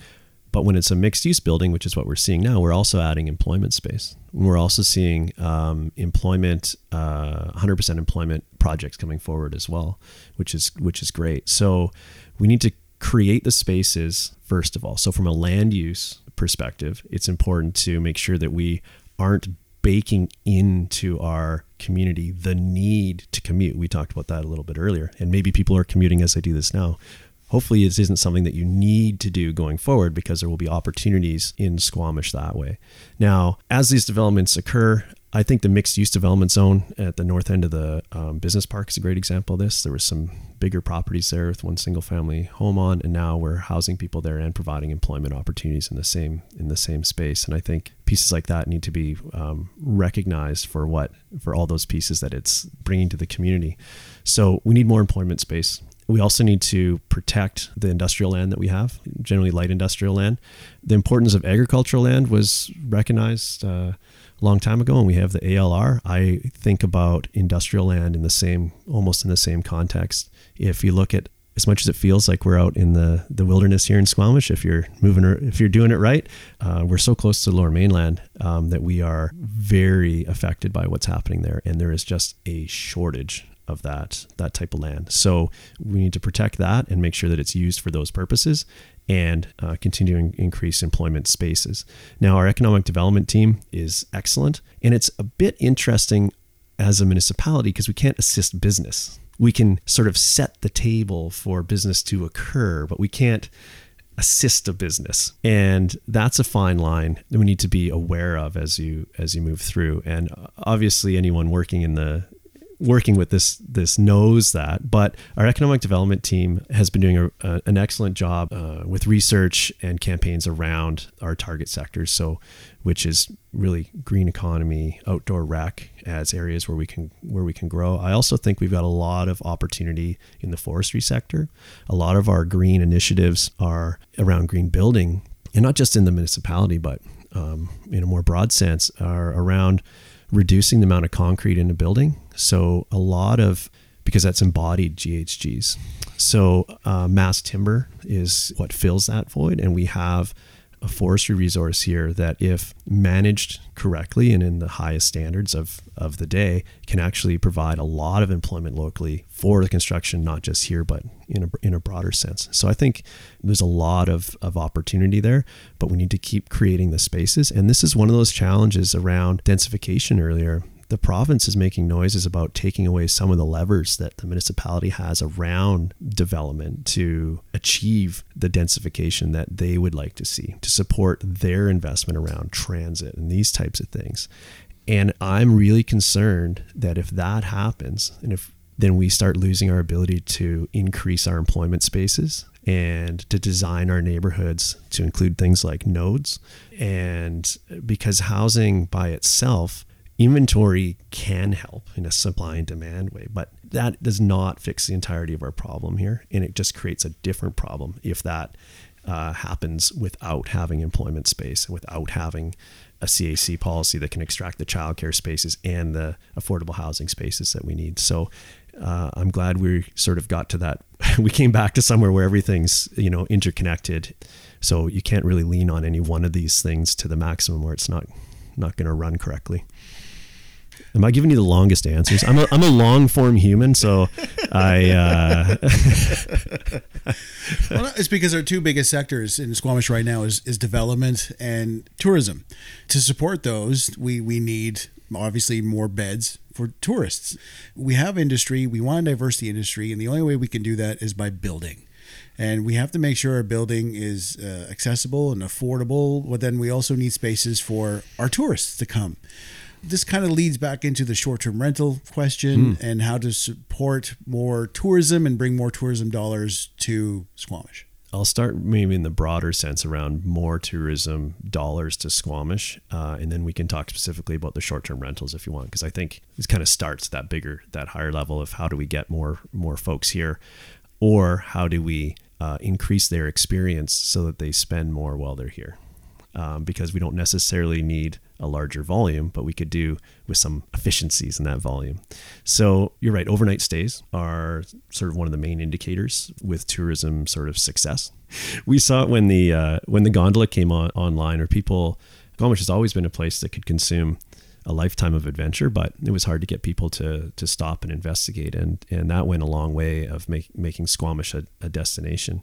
But when it's a mixed use building, which is what we're seeing now, we're also adding employment space. We're also seeing um, employment, uh, 100% employment projects coming forward as well, which is which is great. So we need to create the spaces first of all. So from a land use perspective, it's important to make sure that we aren't baking into our community the need to commute. We talked about that a little bit earlier. And maybe people are commuting as I do this now. Hopefully, this isn't something that you need to do going forward because there will be opportunities in Squamish that way. Now, as these developments occur, I think the mixed use development zone at the north end of the um, business park is a great example of this. There was some bigger properties there with one single family home on, and now we're housing people there and providing employment opportunities in the same in the same space. And I think pieces like that need to be um, recognized for what for all those pieces that it's bringing to the community. So we need more employment space. We also need to protect the industrial land that we have, generally light industrial land. The importance of agricultural land was recognized uh, long time ago, and we have the ALR. I think about industrial land in the same, almost in the same context. If you look at as much as it feels like we're out in the, the wilderness here in Squamish, if you're moving, if you're doing it right, uh, we're so close to the lower mainland um, that we are very affected by what's happening there. And there is just a shortage of that, that type of land. So we need to protect that and make sure that it's used for those purposes and uh, continue to increase employment spaces. Now, our economic development team is excellent. And it's a bit interesting as a municipality because we can't assist business we can sort of set the table for business to occur, but we can't assist a business and that's a fine line that we need to be aware of as you as you move through and obviously anyone working in the working with this this knows that but our economic development team has been doing a, a, an excellent job uh, with research and campaigns around our target sectors so which is really green economy, outdoor rec as areas where we can where we can grow. I also think we've got a lot of opportunity in the forestry sector. A lot of our green initiatives are around green building, and not just in the municipality, but um, in a more broad sense, are around reducing the amount of concrete in a building. So a lot of because that's embodied GHGs. So uh, mass timber is what fills that void, and we have a forestry resource here that, if managed correctly and in the highest standards of, of the day, can actually provide a lot of employment locally for the construction, not just here, but in a, in a broader sense. So I think there's a lot of, of opportunity there, but we need to keep creating the spaces. And this is one of those challenges around densification earlier the province is making noises about taking away some of the levers that the municipality has around development to achieve the densification that they would like to see, to support their investment around transit and these types of things. And I'm really concerned that if that happens, and if then we start losing our ability to increase our employment spaces and to design our neighborhoods to include things like nodes. And because housing by itself inventory can help in a supply and demand way, but that does not fix the entirety of our problem here. And it just creates a different problem if that uh, happens without having employment space without having a CAC policy that can extract the childcare spaces and the affordable housing spaces that we need. So uh, I'm glad we sort of got to that. we came back to somewhere where everything's you know interconnected. So you can't really lean on any one of these things to the maximum where it's not not going to run correctly. Am I giving you the longest answers? I'm a, I'm a long form human, so I. Uh... well, it's because our two biggest sectors in Squamish right now is, is development and tourism. To support those, we, we need obviously more beds for tourists. We have industry, we want to diverse the industry, and the only way we can do that is by building and we have to make sure our building is uh, accessible and affordable but then we also need spaces for our tourists to come this kind of leads back into the short-term rental question mm. and how to support more tourism and bring more tourism dollars to Squamish. I'll start maybe in the broader sense around more tourism dollars to Squamish, uh, and then we can talk specifically about the short-term rentals if you want, because I think this kind of starts that bigger, that higher level of how do we get more more folks here, or how do we uh, increase their experience so that they spend more while they're here, um, because we don't necessarily need a larger volume, but we could do with some efficiencies in that volume. So you're right, overnight stays are sort of one of the main indicators with tourism sort of success. We saw it when the uh, when the gondola came on online, or people. Squamish has always been a place that could consume a lifetime of adventure, but it was hard to get people to to stop and investigate, and and that went a long way of make, making Squamish a, a destination.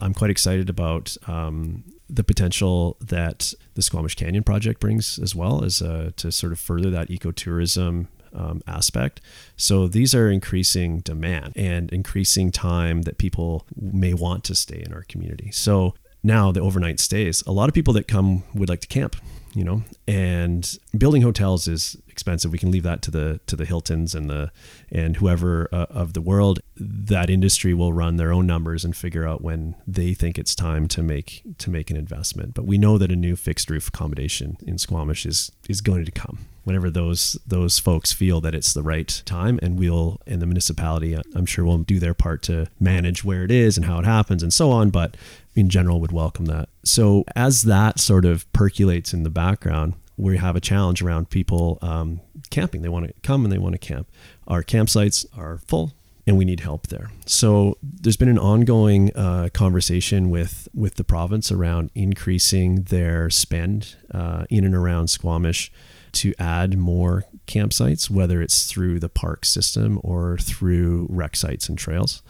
I'm quite excited about um, the potential that the Squamish Canyon project brings as well as uh, to sort of further that ecotourism um, aspect. So these are increasing demand and increasing time that people may want to stay in our community. So now the overnight stays, a lot of people that come would like to camp you know and building hotels is expensive. We can leave that to the to the hiltons and the and whoever uh, of the world. That industry will run their own numbers and figure out when they think it's time to make to make an investment. But we know that a new fixed roof accommodation in squamish is is going to come. Whenever those those folks feel that it's the right time and we'll in the municipality i'm sure will do their part to manage where it is and how it happens and so on but in general would welcome that. So as that sort of percolates in the background we have a challenge around people um, camping they want to come and they want to camp our campsites are full and we need help there. So there's been an ongoing uh, conversation with with the province around increasing their spend uh, in and around Squamish to add more campsites, whether it's through the park system or through rec sites and trails,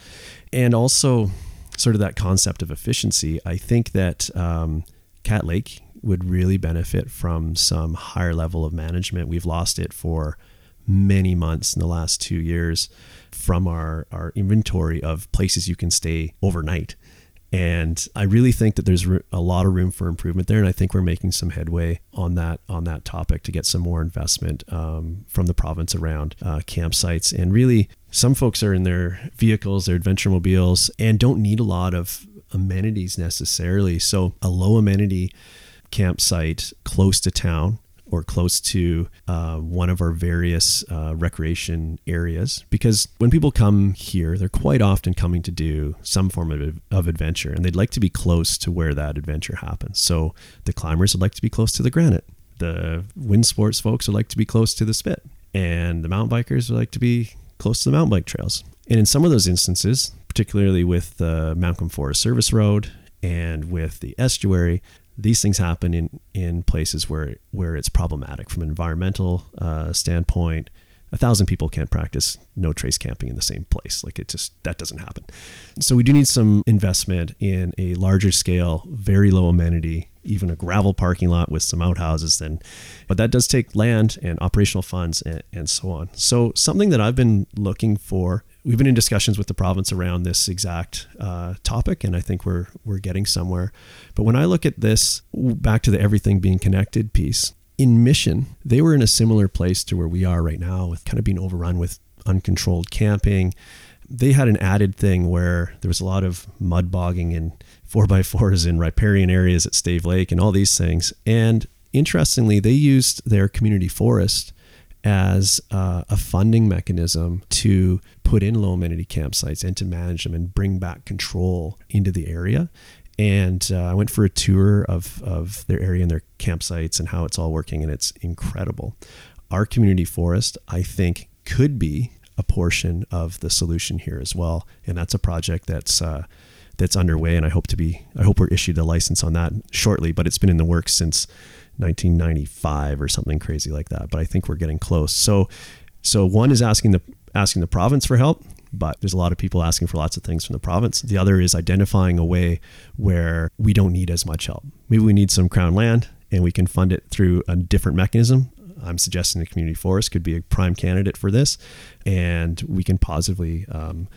and also sort of that concept of efficiency. I think that um, Cat Lake would really benefit from some higher level of management. We've lost it for many months in the last two years from our, our inventory of places you can stay overnight. And I really think that there's a lot of room for improvement there, and I think we're making some headway on that on that topic to get some more investment um, from the province around uh, campsites. And really, some folks are in their vehicles, their adventure mobiles, and don't need a lot of amenities necessarily. So a low amenity campsite close to town or close to uh, one of our various uh, recreation areas. Because when people come here, they're quite often coming to do some form of, of adventure and they'd like to be close to where that adventure happens. So the climbers would like to be close to the granite, the wind sports folks would like to be close to the spit, and the mountain bikers would like to be close to the mountain bike trails. And in some of those instances, particularly with the Mount Forest Service Road and with the estuary, these things happen in in places where where it's problematic from an environmental uh, standpoint. A thousand people can't practice no trace camping in the same place. Like it just that doesn't happen. So we do need some investment in a larger scale, very low amenity, even a gravel parking lot with some outhouses. Then, but that does take land and operational funds and, and so on. So something that I've been looking for we've been in discussions with the province around this exact uh, topic, and I think we're we're getting somewhere. But when I look at this, back to the everything being connected piece, in Mission, they were in a similar place to where we are right now, with kind of being overrun with uncontrolled camping. They had an added thing where there was a lot of mud bogging and four by fours in riparian areas at Stave Lake and all these things. And interestingly, they used their community forest as uh, a funding mechanism to put in low amenity campsites and to manage them and bring back control into the area. And uh, I went for a tour of, of their area and their campsites and how it's all working, and it's incredible. Our community forest, I think, could be a portion of the solution here as well, and that's a project that's uh, that's underway, and I hope to be I hope we're issued a license on that shortly. But it's been in the works since 1995 or something crazy like that. But I think we're getting close. So, so one is asking the asking the province for help, but there's a lot of people asking for lots of things from the province. The other is identifying a way where we don't need as much help. Maybe we need some crown land and we can fund it through a different mechanism. I'm suggesting the community forest could be a prime candidate for this, and we can positively um,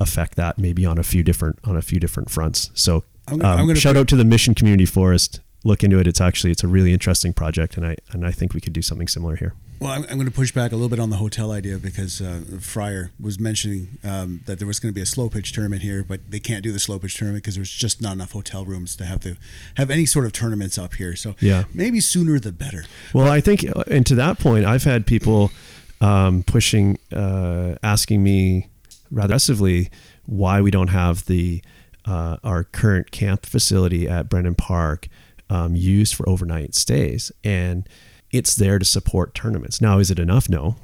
affect that maybe on a few different on a few different fronts. So, um, I'm, I'm shout out to the Mission Community Forest look into it. It's actually it's a really interesting project, and I and I think we could do something similar here. Well, I'm, I'm going to push back a little bit on the hotel idea because uh, Fryer was mentioning um, that there was going to be a slow pitch tournament here, but they can't do the slow pitch tournament because there's just not enough hotel rooms to have to have any sort of tournaments up here. So yeah, maybe sooner the better. Well, I think, uh, and to that point, I've had people um, pushing, uh, asking me rather aggressively why we don't have the uh, our current camp facility at Brennan Park um, used for overnight stays, and it's there to support tournaments. Now, is it enough? No.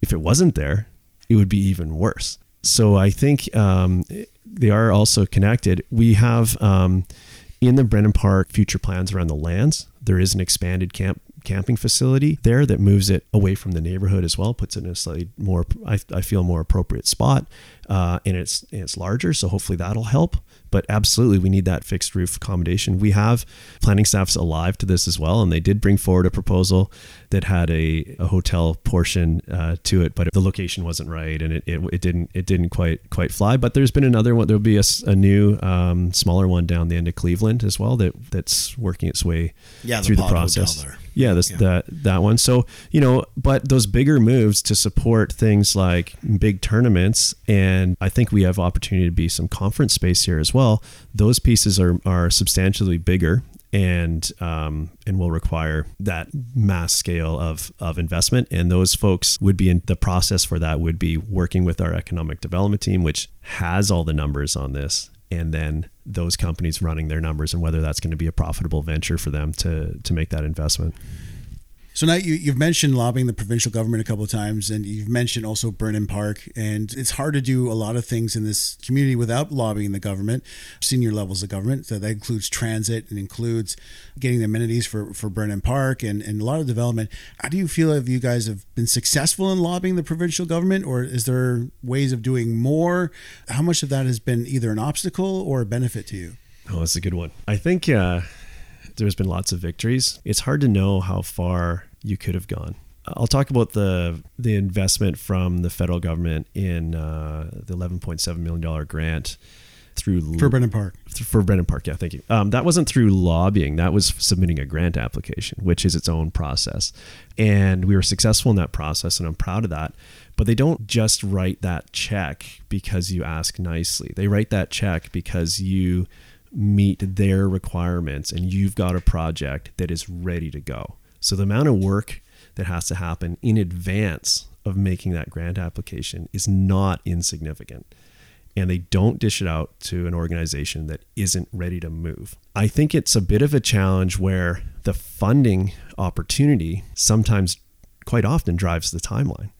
If it wasn't there, it would be even worse. So I think um, they are also connected. We have um, in the Brennan Park future plans around the lands. There is an expanded camp camping facility there that moves it away from the neighborhood as well, puts it in a slightly more, I, I feel, more appropriate spot, uh, and it's and it's larger. So hopefully that'll help but absolutely we need that fixed roof accommodation. We have planning staffs alive to this as well, and they did bring forward a proposal that had a, a hotel portion uh, to it, but the location wasn't right, and it, it, it, didn't it didn't quite quite fly. But there's been another one. There'll be a, a new um, smaller one down the end of Cleveland as well that that's working its way yeah, through the, the process. Yeah, this, yeah. that that one. So you know, but those bigger moves to support things like big tournaments, and I think we have opportunity to be some conference space here as well well, those pieces are, are substantially bigger and um, and will require that mass scale of of investment. And those folks would be in the process for that would be working with our economic development team, which has all the numbers on this, and then those companies running their numbers and whether that's going to be a profitable venture for them to to make that investment. So now you, you've mentioned lobbying the provincial government a couple of times, and you've mentioned also Burnham Park. And it's hard to do a lot of things in this community without lobbying the government, senior levels of government. So that includes transit and includes getting the amenities for, for Burnham Park and, and a lot of development. How do you feel if you guys have been successful in lobbying the provincial government, or is there ways of doing more? How much of that has been either an obstacle or a benefit to you? Oh, that's a good one. I think uh, there's been lots of victories. It's hard to know how far you could have gone. I'll talk about the the investment from the federal government in uh, the 11.7 million dollar grant through For Burnham Park. for Brennan Park. Yeah, thank you. Um, that wasn't through lobbying. That was submitting a grant application, which is its own process. And we were successful in that process, and I'm proud of that. But they don't just write that check because you ask nicely. They write that check because you meet their requirements and you've got a project that is ready to go. So the amount of work that has to happen in advance of making that grant application is not insignificant and they don't dish it out to an organization that isn't ready to move. I think it's a bit of a challenge where the funding opportunity sometimes, quite often, drives the timeline.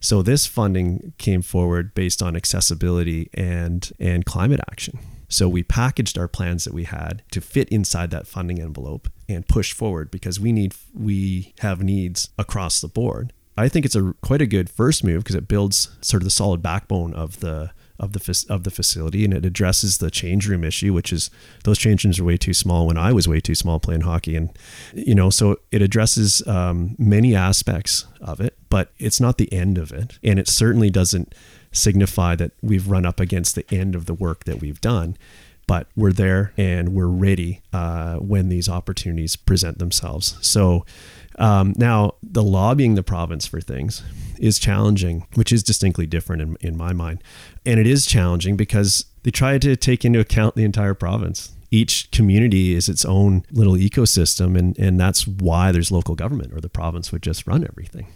So this funding came forward based on accessibility and and climate action. So we packaged our plans that we had to fit inside that funding envelope and push forward because we need we have needs across the board. I think it's a quite a good first move because it builds sort of the solid backbone of the of the of the facility and it addresses the change room issue which is those change rooms are way too small when I was way too small playing hockey and you know so it addresses um, many aspects of it but it's not the end of it and it certainly doesn't signify that we've run up against the end of the work that we've done but we're there and we're ready uh, when these opportunities present themselves so um, now, the lobbying the province for things is challenging, which is distinctly different in, in my mind. And it is challenging because they try to take into account the entire province. Each community is its own little ecosystem, and, and that's why there's local government, or the province would just run everything.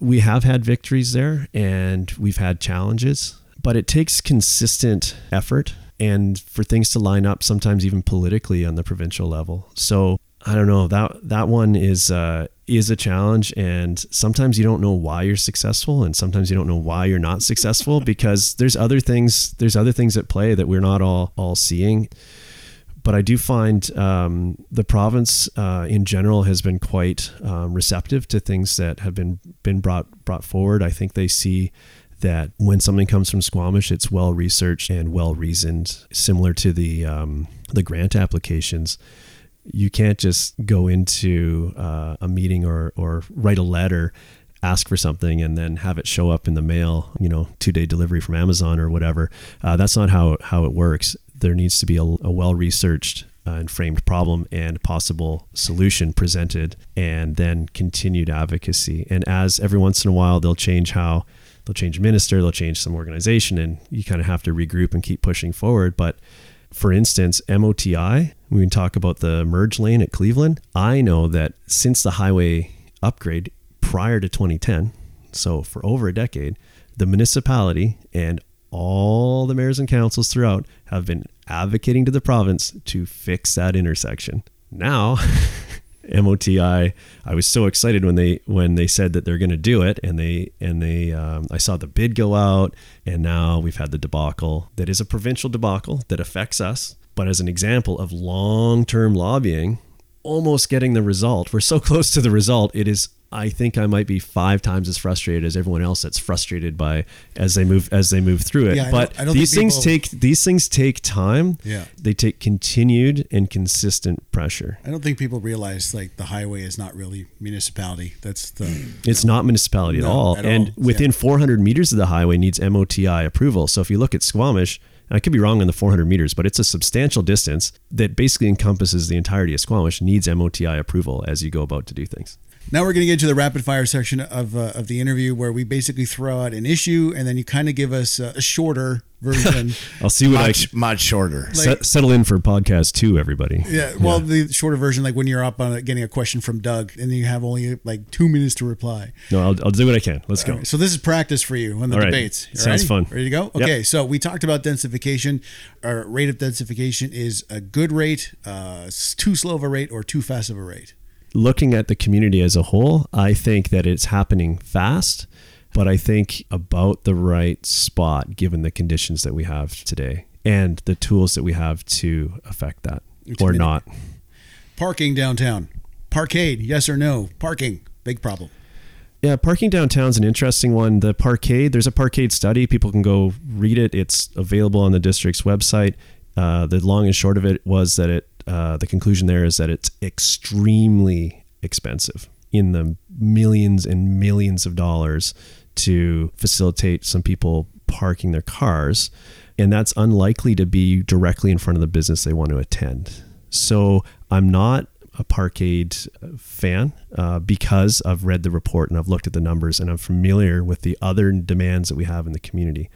We have had victories there, and we've had challenges, but it takes consistent effort and for things to line up, sometimes even politically on the provincial level. So I don't know that that one is uh, is a challenge, and sometimes you don't know why you're successful, and sometimes you don't know why you're not successful because there's other things there's other things at play that we're not all all seeing. But I do find um, the province uh, in general has been quite um, receptive to things that have been been brought brought forward. I think they see that when something comes from Squamish, it's well researched and well reasoned, similar to the um, the grant applications. You can't just go into uh, a meeting or, or write a letter ask for something and then have it show up in the mail you know two day delivery from amazon or whatever. Uh, that's not how, how it works there needs to be a, a well researched uh, and framed problem and possible solution presented and then continued advocacy and as every once in a while they'll change how they'll change minister they'll change some organization and you kind of have to regroup and keep pushing forward but for instance, MOTI, we can talk about the merge lane at Cleveland. I know that since the highway upgrade prior to 2010, so for over a decade, the municipality and all the mayors and councils throughout have been advocating to the province to fix that intersection. Now, MOTI. I was so excited when they when they said that they're going to do it, and they and they um, I saw the bid go out, and now we've had the debacle that is a provincial debacle that affects us. But as an example of long term lobbying, almost getting the result, we're so close to the result. It is I think I might be five times as frustrated as everyone else that's frustrated by as they move as they move through it. Yeah, I but don't- I don't these things people- take these things take time. Yeah. They take continued and consistent pressure. I don't think people realize like the highway is not really municipality. That's the It's not municipality at No, all. at and all. within Yeah. 400 meters of the highway needs MOTI approval. So if you look at Squamish, I could be wrong on the 400 meters, but it's a substantial distance that basically encompasses the entirety of Squamish, needs MOTI approval as you go about to do things. Now we're going to get into the rapid fire section of, uh, of the interview where we basically throw out an issue and then you kind of give us a, a shorter version. I'll see what much, I much shorter. Like- set, settle in for podcast two, everybody. Yeah, well, the shorter version, like when you're up on a, getting a question from Doug, and you have only like two minutes to reply. No, I'll, I'll do what I can. Let's go. So this is practice for you on the All right. debates. You Sounds ready? fun. Ready to go? Yep. Okay. So we talked about densification. Our rate of densification is a good rate, uh, too slow of a rate, or too fast of a rate. Looking at the community as a whole, I think that it's happening fast, but I think about the right spot given the conditions that we have today and the tools that we have to affect that or not. Parking downtown. Parkade, yes or no? Parking, big problem. Yeah, parking downtown is an interesting one. The parkade, there's a parkade study. People can go read it. It's available on the district's website. Uh, the long and short of it was that it, uh, the conclusion there is that it's extremely expensive in the millions and millions of dollars to facilitate some people parking their cars. And that's unlikely to be directly in front of the business they want to attend. So I'm not a parkade fan uh, because I've read the report and I've looked at the numbers and I'm familiar with the other demands that we have in the community.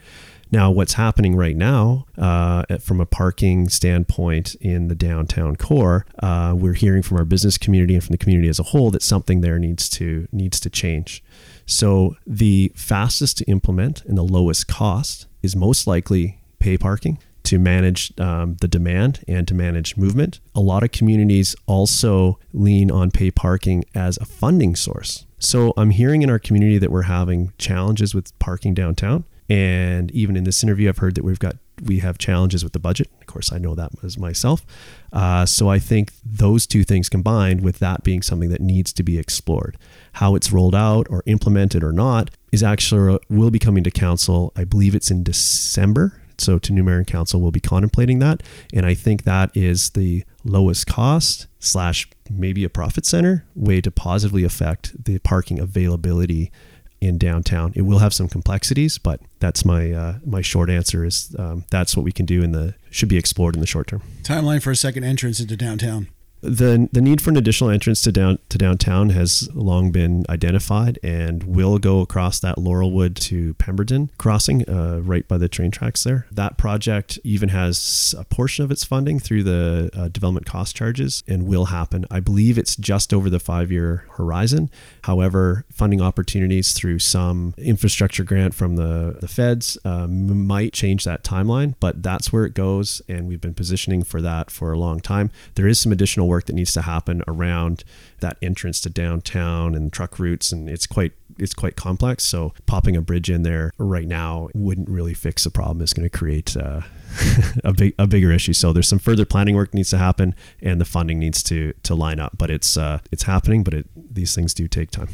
Now, what's happening right now, uh, from a parking standpoint in the downtown core, uh, we're hearing from our business community and from the community as a whole that something there needs to needs to change. So, the fastest to implement and the lowest cost is most likely pay parking to manage um, the demand and to manage movement. A lot of communities also lean on pay parking as a funding source. So I'm hearing in our community that we're having challenges with parking downtown. And even in this interview, I've heard that we've got we have challenges with the budget. Of course, I know that as myself. Uh, so I think those two things combined, with that being something that needs to be explored, how it's rolled out or implemented or not, is actually will be coming to council. I believe it's in December. So to New Marin Council, we'll be contemplating that, and I think that is the lowest cost slash maybe a profit center way to positively affect the parking availability in downtown. It will have some complexities, but that's my uh, my short answer is um, that's what we can do in the should be explored in the short term. Timeline for a second entrance into downtown. The the need for an additional entrance to down to downtown has long been identified and will go across that Laurelwood to Pemberton crossing uh, right by the train tracks there. That project even has a portion of its funding through the uh, development cost charges and will happen. I believe it's just over the five year horizon. However, funding opportunities through some infrastructure grant from the the feds um, might change that timeline, but that's where it goes, and we've been positioning for that for a long time. There is some additional work that needs to happen around that entrance to downtown and truck routes, and it's quite it's quite complex. So popping a bridge in there right now wouldn't really fix the problem. It's going to create uh, a big a bigger issue. So there's some further planning work needs to happen, and the funding needs to to line up. But it's uh, it's happening. But it these things do take time.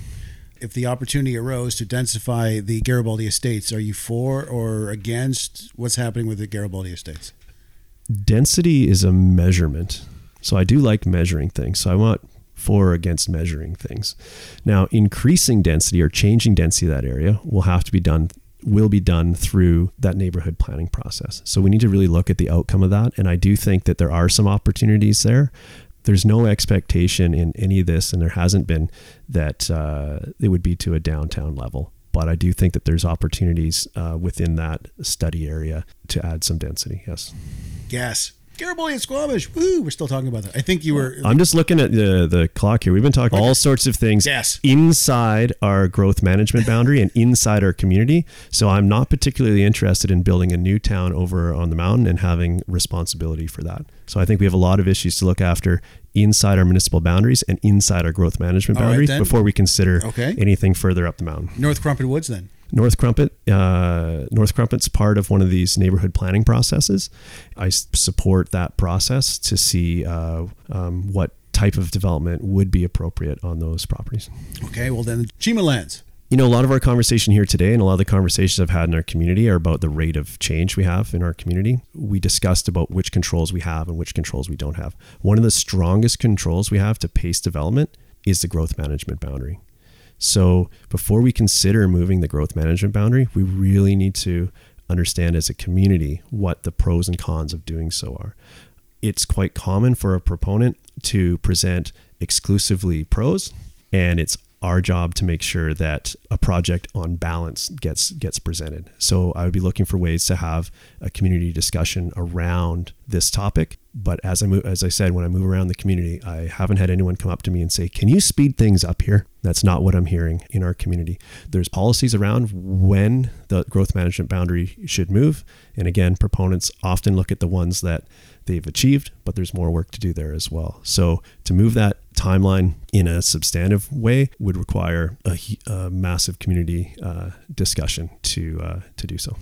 If the opportunity arose to densify the Garibaldi Estates, are you for or against what's happening with the Garibaldi Estates? density is a measurement. So I do like measuring things. So I want for or against measuring things. Now, increasing density or changing density of that area will have to be done will be done through that neighborhood planning process. So we need to really look at the outcome of that and I do think that there are some opportunities there. There's no expectation in any of this and there hasn't been that uh, it would be to a downtown level. But I do think that there's opportunities uh, within that study area to add some density. Yes. Gas. Garibaldi and Squamish. Woo! We're still talking about that. I think you were. I'm just looking at the the clock here. We've been talking all sorts of things Yes. inside our growth management boundary and inside our community. So I'm not particularly interested in building a new town over on the mountain and having responsibility for that. So I think we have a lot of issues to look after inside our municipal boundaries and inside our growth management right, boundaries then. before we consider Okay. anything further up the mountain. North Crumpit Woods then. North Crumpit, uh, North Crumpit's part of one of these neighborhood planning processes. I s- support that process to see uh, um, what type of development would be appropriate on those properties. Okay, well then, Cheema Lands. You know, a lot of our conversation here today and a lot of the conversations I've had in our community are about the rate of change we have in our community. We discussed about which controls we have and which controls we don't have. One of the strongest controls we have to pace development is the growth management boundary. So before we consider moving the growth management boundary, we really need to understand as a community what the pros and cons of doing so are. It's quite common for a proponent to present exclusively pros, and it's our job to make sure that a project on balance gets gets presented. So I would be looking for ways to have a community discussion around this topic. But as I move, as I said, when I move around the community, I haven't had anyone come up to me and say, "Can you speed things up here?" That's not what I'm hearing in our community. There's policies around when the growth management boundary should move, and again, proponents often look at the ones that they've achieved, but there's more work to do there as well. So to move that timeline in a substantive way would require a, a massive community uh, discussion to uh, to do so.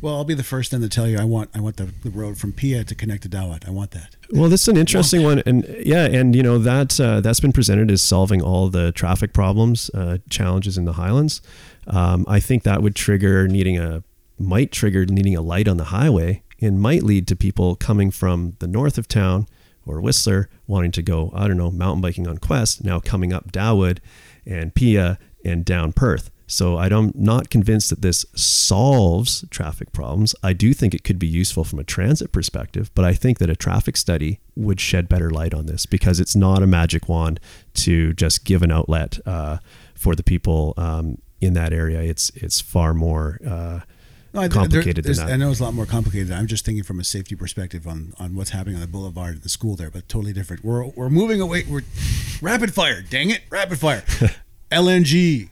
Well, I'll be the first then to tell you I want I want the, the road from Pia to connect to Dawat. I want that. Well, this is an interesting one, and yeah, and you know that uh, that's been presented as solving all the traffic problems, uh, challenges in the Highlands. Um, I think that would trigger needing a might trigger needing a light on the highway, and might lead to people coming from the north of town or Whistler wanting to go, I don't know, mountain biking on Quest, now coming up Dawood and Pia and down Perth. So I'm not convinced that this solves traffic problems. I do think it could be useful from a transit perspective, but I think that a traffic study would shed better light on this because it's not a magic wand to just give an outlet uh, for the people um, in that area. It's it's far more. Uh, no, complicated there. I know it's a lot more complicated. I'm just thinking from a safety perspective on, on what's happening on the boulevard and the school there, but totally different. We're we're moving away. We're rapid fire. Dang it, rapid fire. LNG.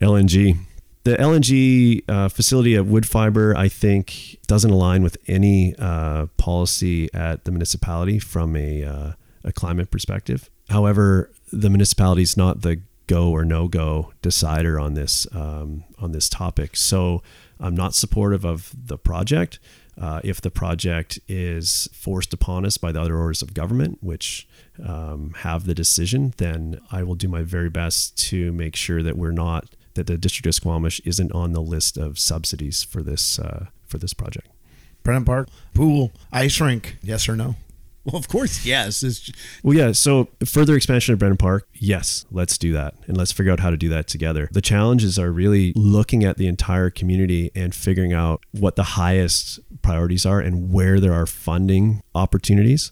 LNG. The LNG uh, facility at Woodfibre, I think, doesn't align with any uh, policy at the municipality from a, uh, a climate perspective. However, the municipality is not the go or no go decider on this um, on this topic. So I'm not supportive of the project. Uh, if the project is forced upon us by the other orders of government, which um, have the decision, then I will do my very best to make sure that we're not that the District of Squamish isn't on the list of subsidies for this uh, for this project. Brennan Park pool ice rink, yes or no? Well, of course, yes. It's, well, yeah. So further expansion of Brennan Park, yes, let's do that, and let's figure out how to do that together. The challenges are really looking at the entire community and figuring out what the highest priorities are and where there are funding opportunities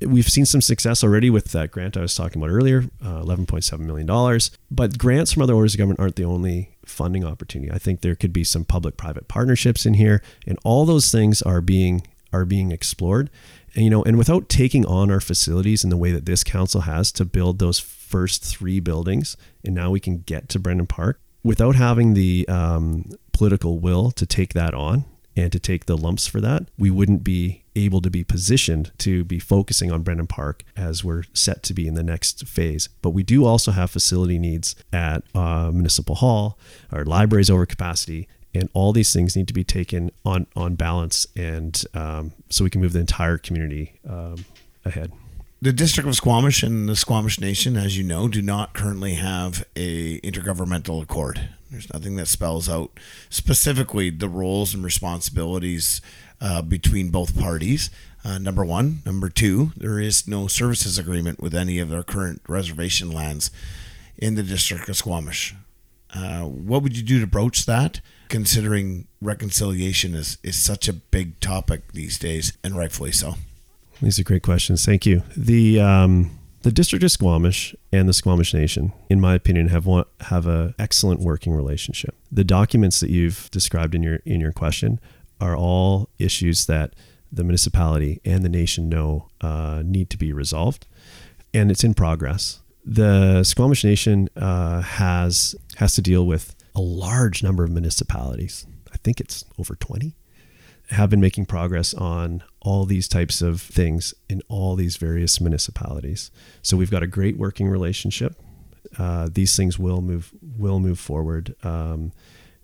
We've seen some success already with that grant I was talking about earlier, uh, $11.7 million. But grants from other orders of government aren't the only funding opportunity. I think there could be some public private partnerships in here, and all those things are being are being explored. You know, and without taking on our facilities in the way that this council has to build those first three buildings, and now we can get to Brennan Park without having the um, political will to take that on and to take the lumps for that, we wouldn't be able to be positioned to be focusing on Brennan Park as we're set to be in the next phase. But we do also have facility needs at uh, Municipal Hall, our libraries over capacity, and all these things need to be taken on on balance, and um, so we can move the entire community um, ahead. The District of Squamish and the Squamish Nation, as you know, do not currently have a intergovernmental accord. There's nothing that spells out specifically the roles and responsibilities uh, between both parties. Uh, number one. Number two, there is no services agreement with any of their current reservation lands in the District of Squamish. Uh, what would you do to broach that, considering reconciliation is, is such a big topic these days, and rightfully so? These are great questions. Thank you. The um, the District of Squamish and the Squamish Nation, in my opinion, have one, have a excellent working relationship. The documents that you've described in your in your question are all issues that the municipality and the nation know uh, need to be resolved, and it's in progress. The Squamish Nation uh, has has to deal with a large number of municipalities. I think it's over twenty have been making progress on all these types of things in all these various municipalities. So we've got a great working relationship. Uh, these things will move will move forward um,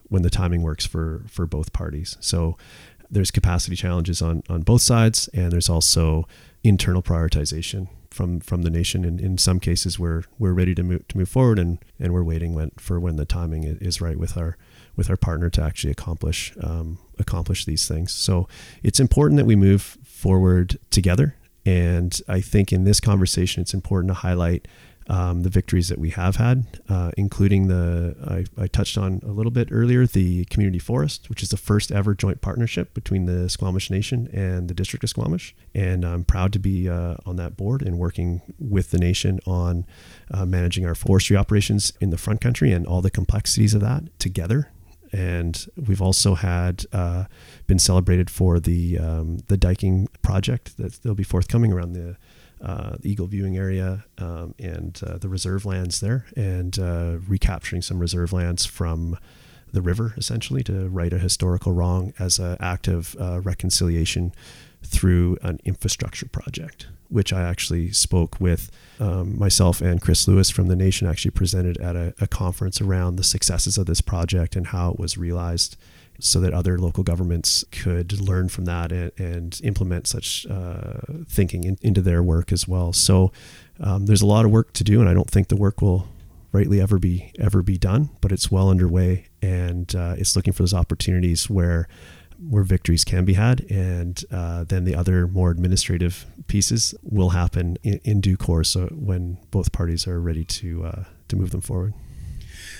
when the timing works for for both parties. So there's capacity challenges on on both sides, and there's also internal prioritization from from the nation. And in some cases, we're we're ready to move to move forward, and and we're waiting when, for when the timing is right with our with our partner to actually accomplish um, accomplish these things. So it's important that we move forward together. And I think in this conversation, it's important to highlight um, the victories that we have had, uh, including the I, I, touched on a little bit earlier the community forest, which is the first ever joint partnership between the Squamish Nation and the District of Squamish, and I'm proud to be uh, on that board and working with the nation on uh, managing our forestry operations in the front country and all the complexities of that together. And we've also had uh, been celebrated for the um, the diking project that will be forthcoming around the, uh, the Eagle Viewing area um, and uh, the reserve lands there, and uh, recapturing some reserve lands from the river essentially to right a historical wrong as an act of uh, reconciliation through an infrastructure project which I actually spoke with um, myself and Chris Lewis from the Nation actually presented at a, a, conference around the successes of this project and how it was realized so that other local governments could learn from that and, and implement such uh, thinking in, into their work as well. So um, there's a lot of work to do, and I don't think the work will rightly ever be ever be done, but it's well underway, and uh, it's looking for those opportunities where where victories can be had, and uh, then the other more administrative pieces will happen in, in due course so when both parties are ready to uh, to move them forward.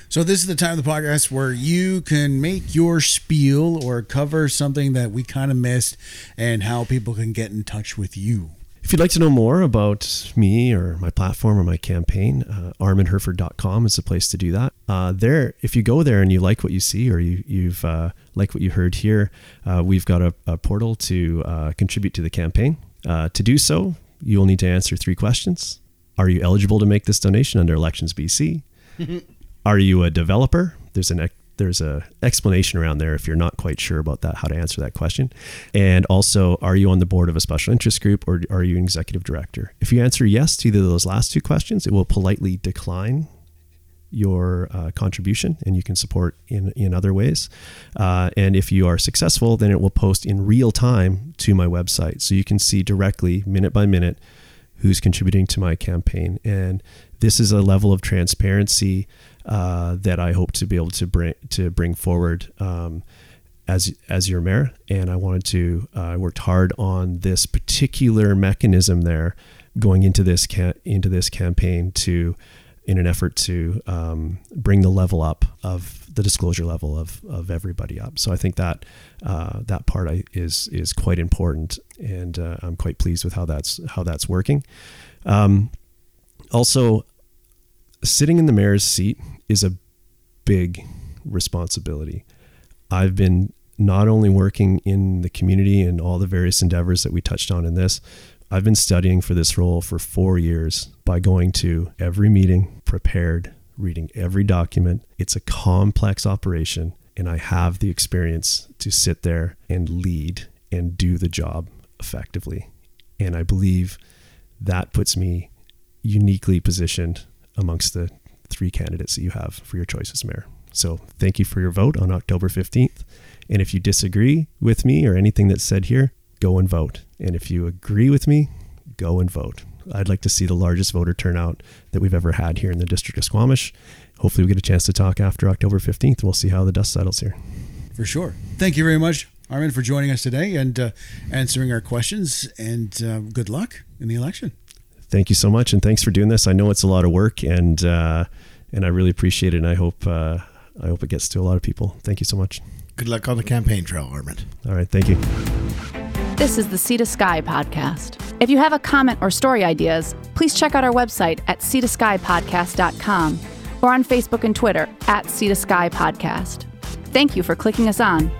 So this is the time of the podcast where you can make your spiel or cover something that we kind of missed, and how people can get in touch with you. If you'd like to know more about me or my platform or my campaign, uh, armandhurford.com is the place to do that. Uh, there, if you go there and you like what you see or you, you've uh, like what you heard here, uh, we've got a, a portal to uh, contribute to the campaign. Uh, to do so, you will need to answer three questions. Are you eligible to make this donation under Elections BC? Are you a developer? There's an there's a explanation around there if you're not quite sure about that how to answer that question and also are you on the board of a special interest group or are you an executive director if you answer yes to either of those last two questions it will politely decline your uh, contribution and you can support in, in other ways. Uh, and if you are successful, then it will post in real time to my website. So you can see directly, minute by minute, who's contributing to my campaign. And this is a level of transparency uh, that I hope to be able to bring to bring forward um, as as your mayor. And I wanted to uh, I worked hard on this particular mechanism there going into this ca- into this campaign to in an effort to um, bring the level up of the disclosure level of, of everybody up. So I think that uh, that part is is quite important, and uh, I'm quite pleased with how that's how that's working. Um, also, sitting in the mayor's seat is a big responsibility. I've been not only working in the community and all the various endeavors that we touched on in this, I've been studying for this role for four years by going to every meeting prepared, reading every document. It's a complex operation, and I have the experience to sit there and lead and do the job effectively. And I believe that puts me uniquely positioned amongst the three candidates that you have for your choice as mayor. So thank you for your vote on October 15th. And if you disagree with me or anything that's said here, go and vote. And if you agree with me, go and vote. I'd like to see the largest voter turnout that we've ever had here in the District of Squamish. Hopefully, we get a chance to talk after October 15th. We'll see how the dust settles here. For sure. Thank you very much, Armand, for joining us today and uh, answering our questions. And uh, good luck in the election thank you so much, and thanks for doing this. I know it's a lot of work, and uh, and I really appreciate it. And I hope uh, I hope it gets to a lot of people. Thank you so much. Good luck on the campaign trail, Armand. All right, thank you. This is the Sea to Sky podcast. If you have a comment or story ideas, please check out our website at seatoskypodcast.com or on Facebook and Twitter at Sea to Sky Podcast. Thank you for clicking us on.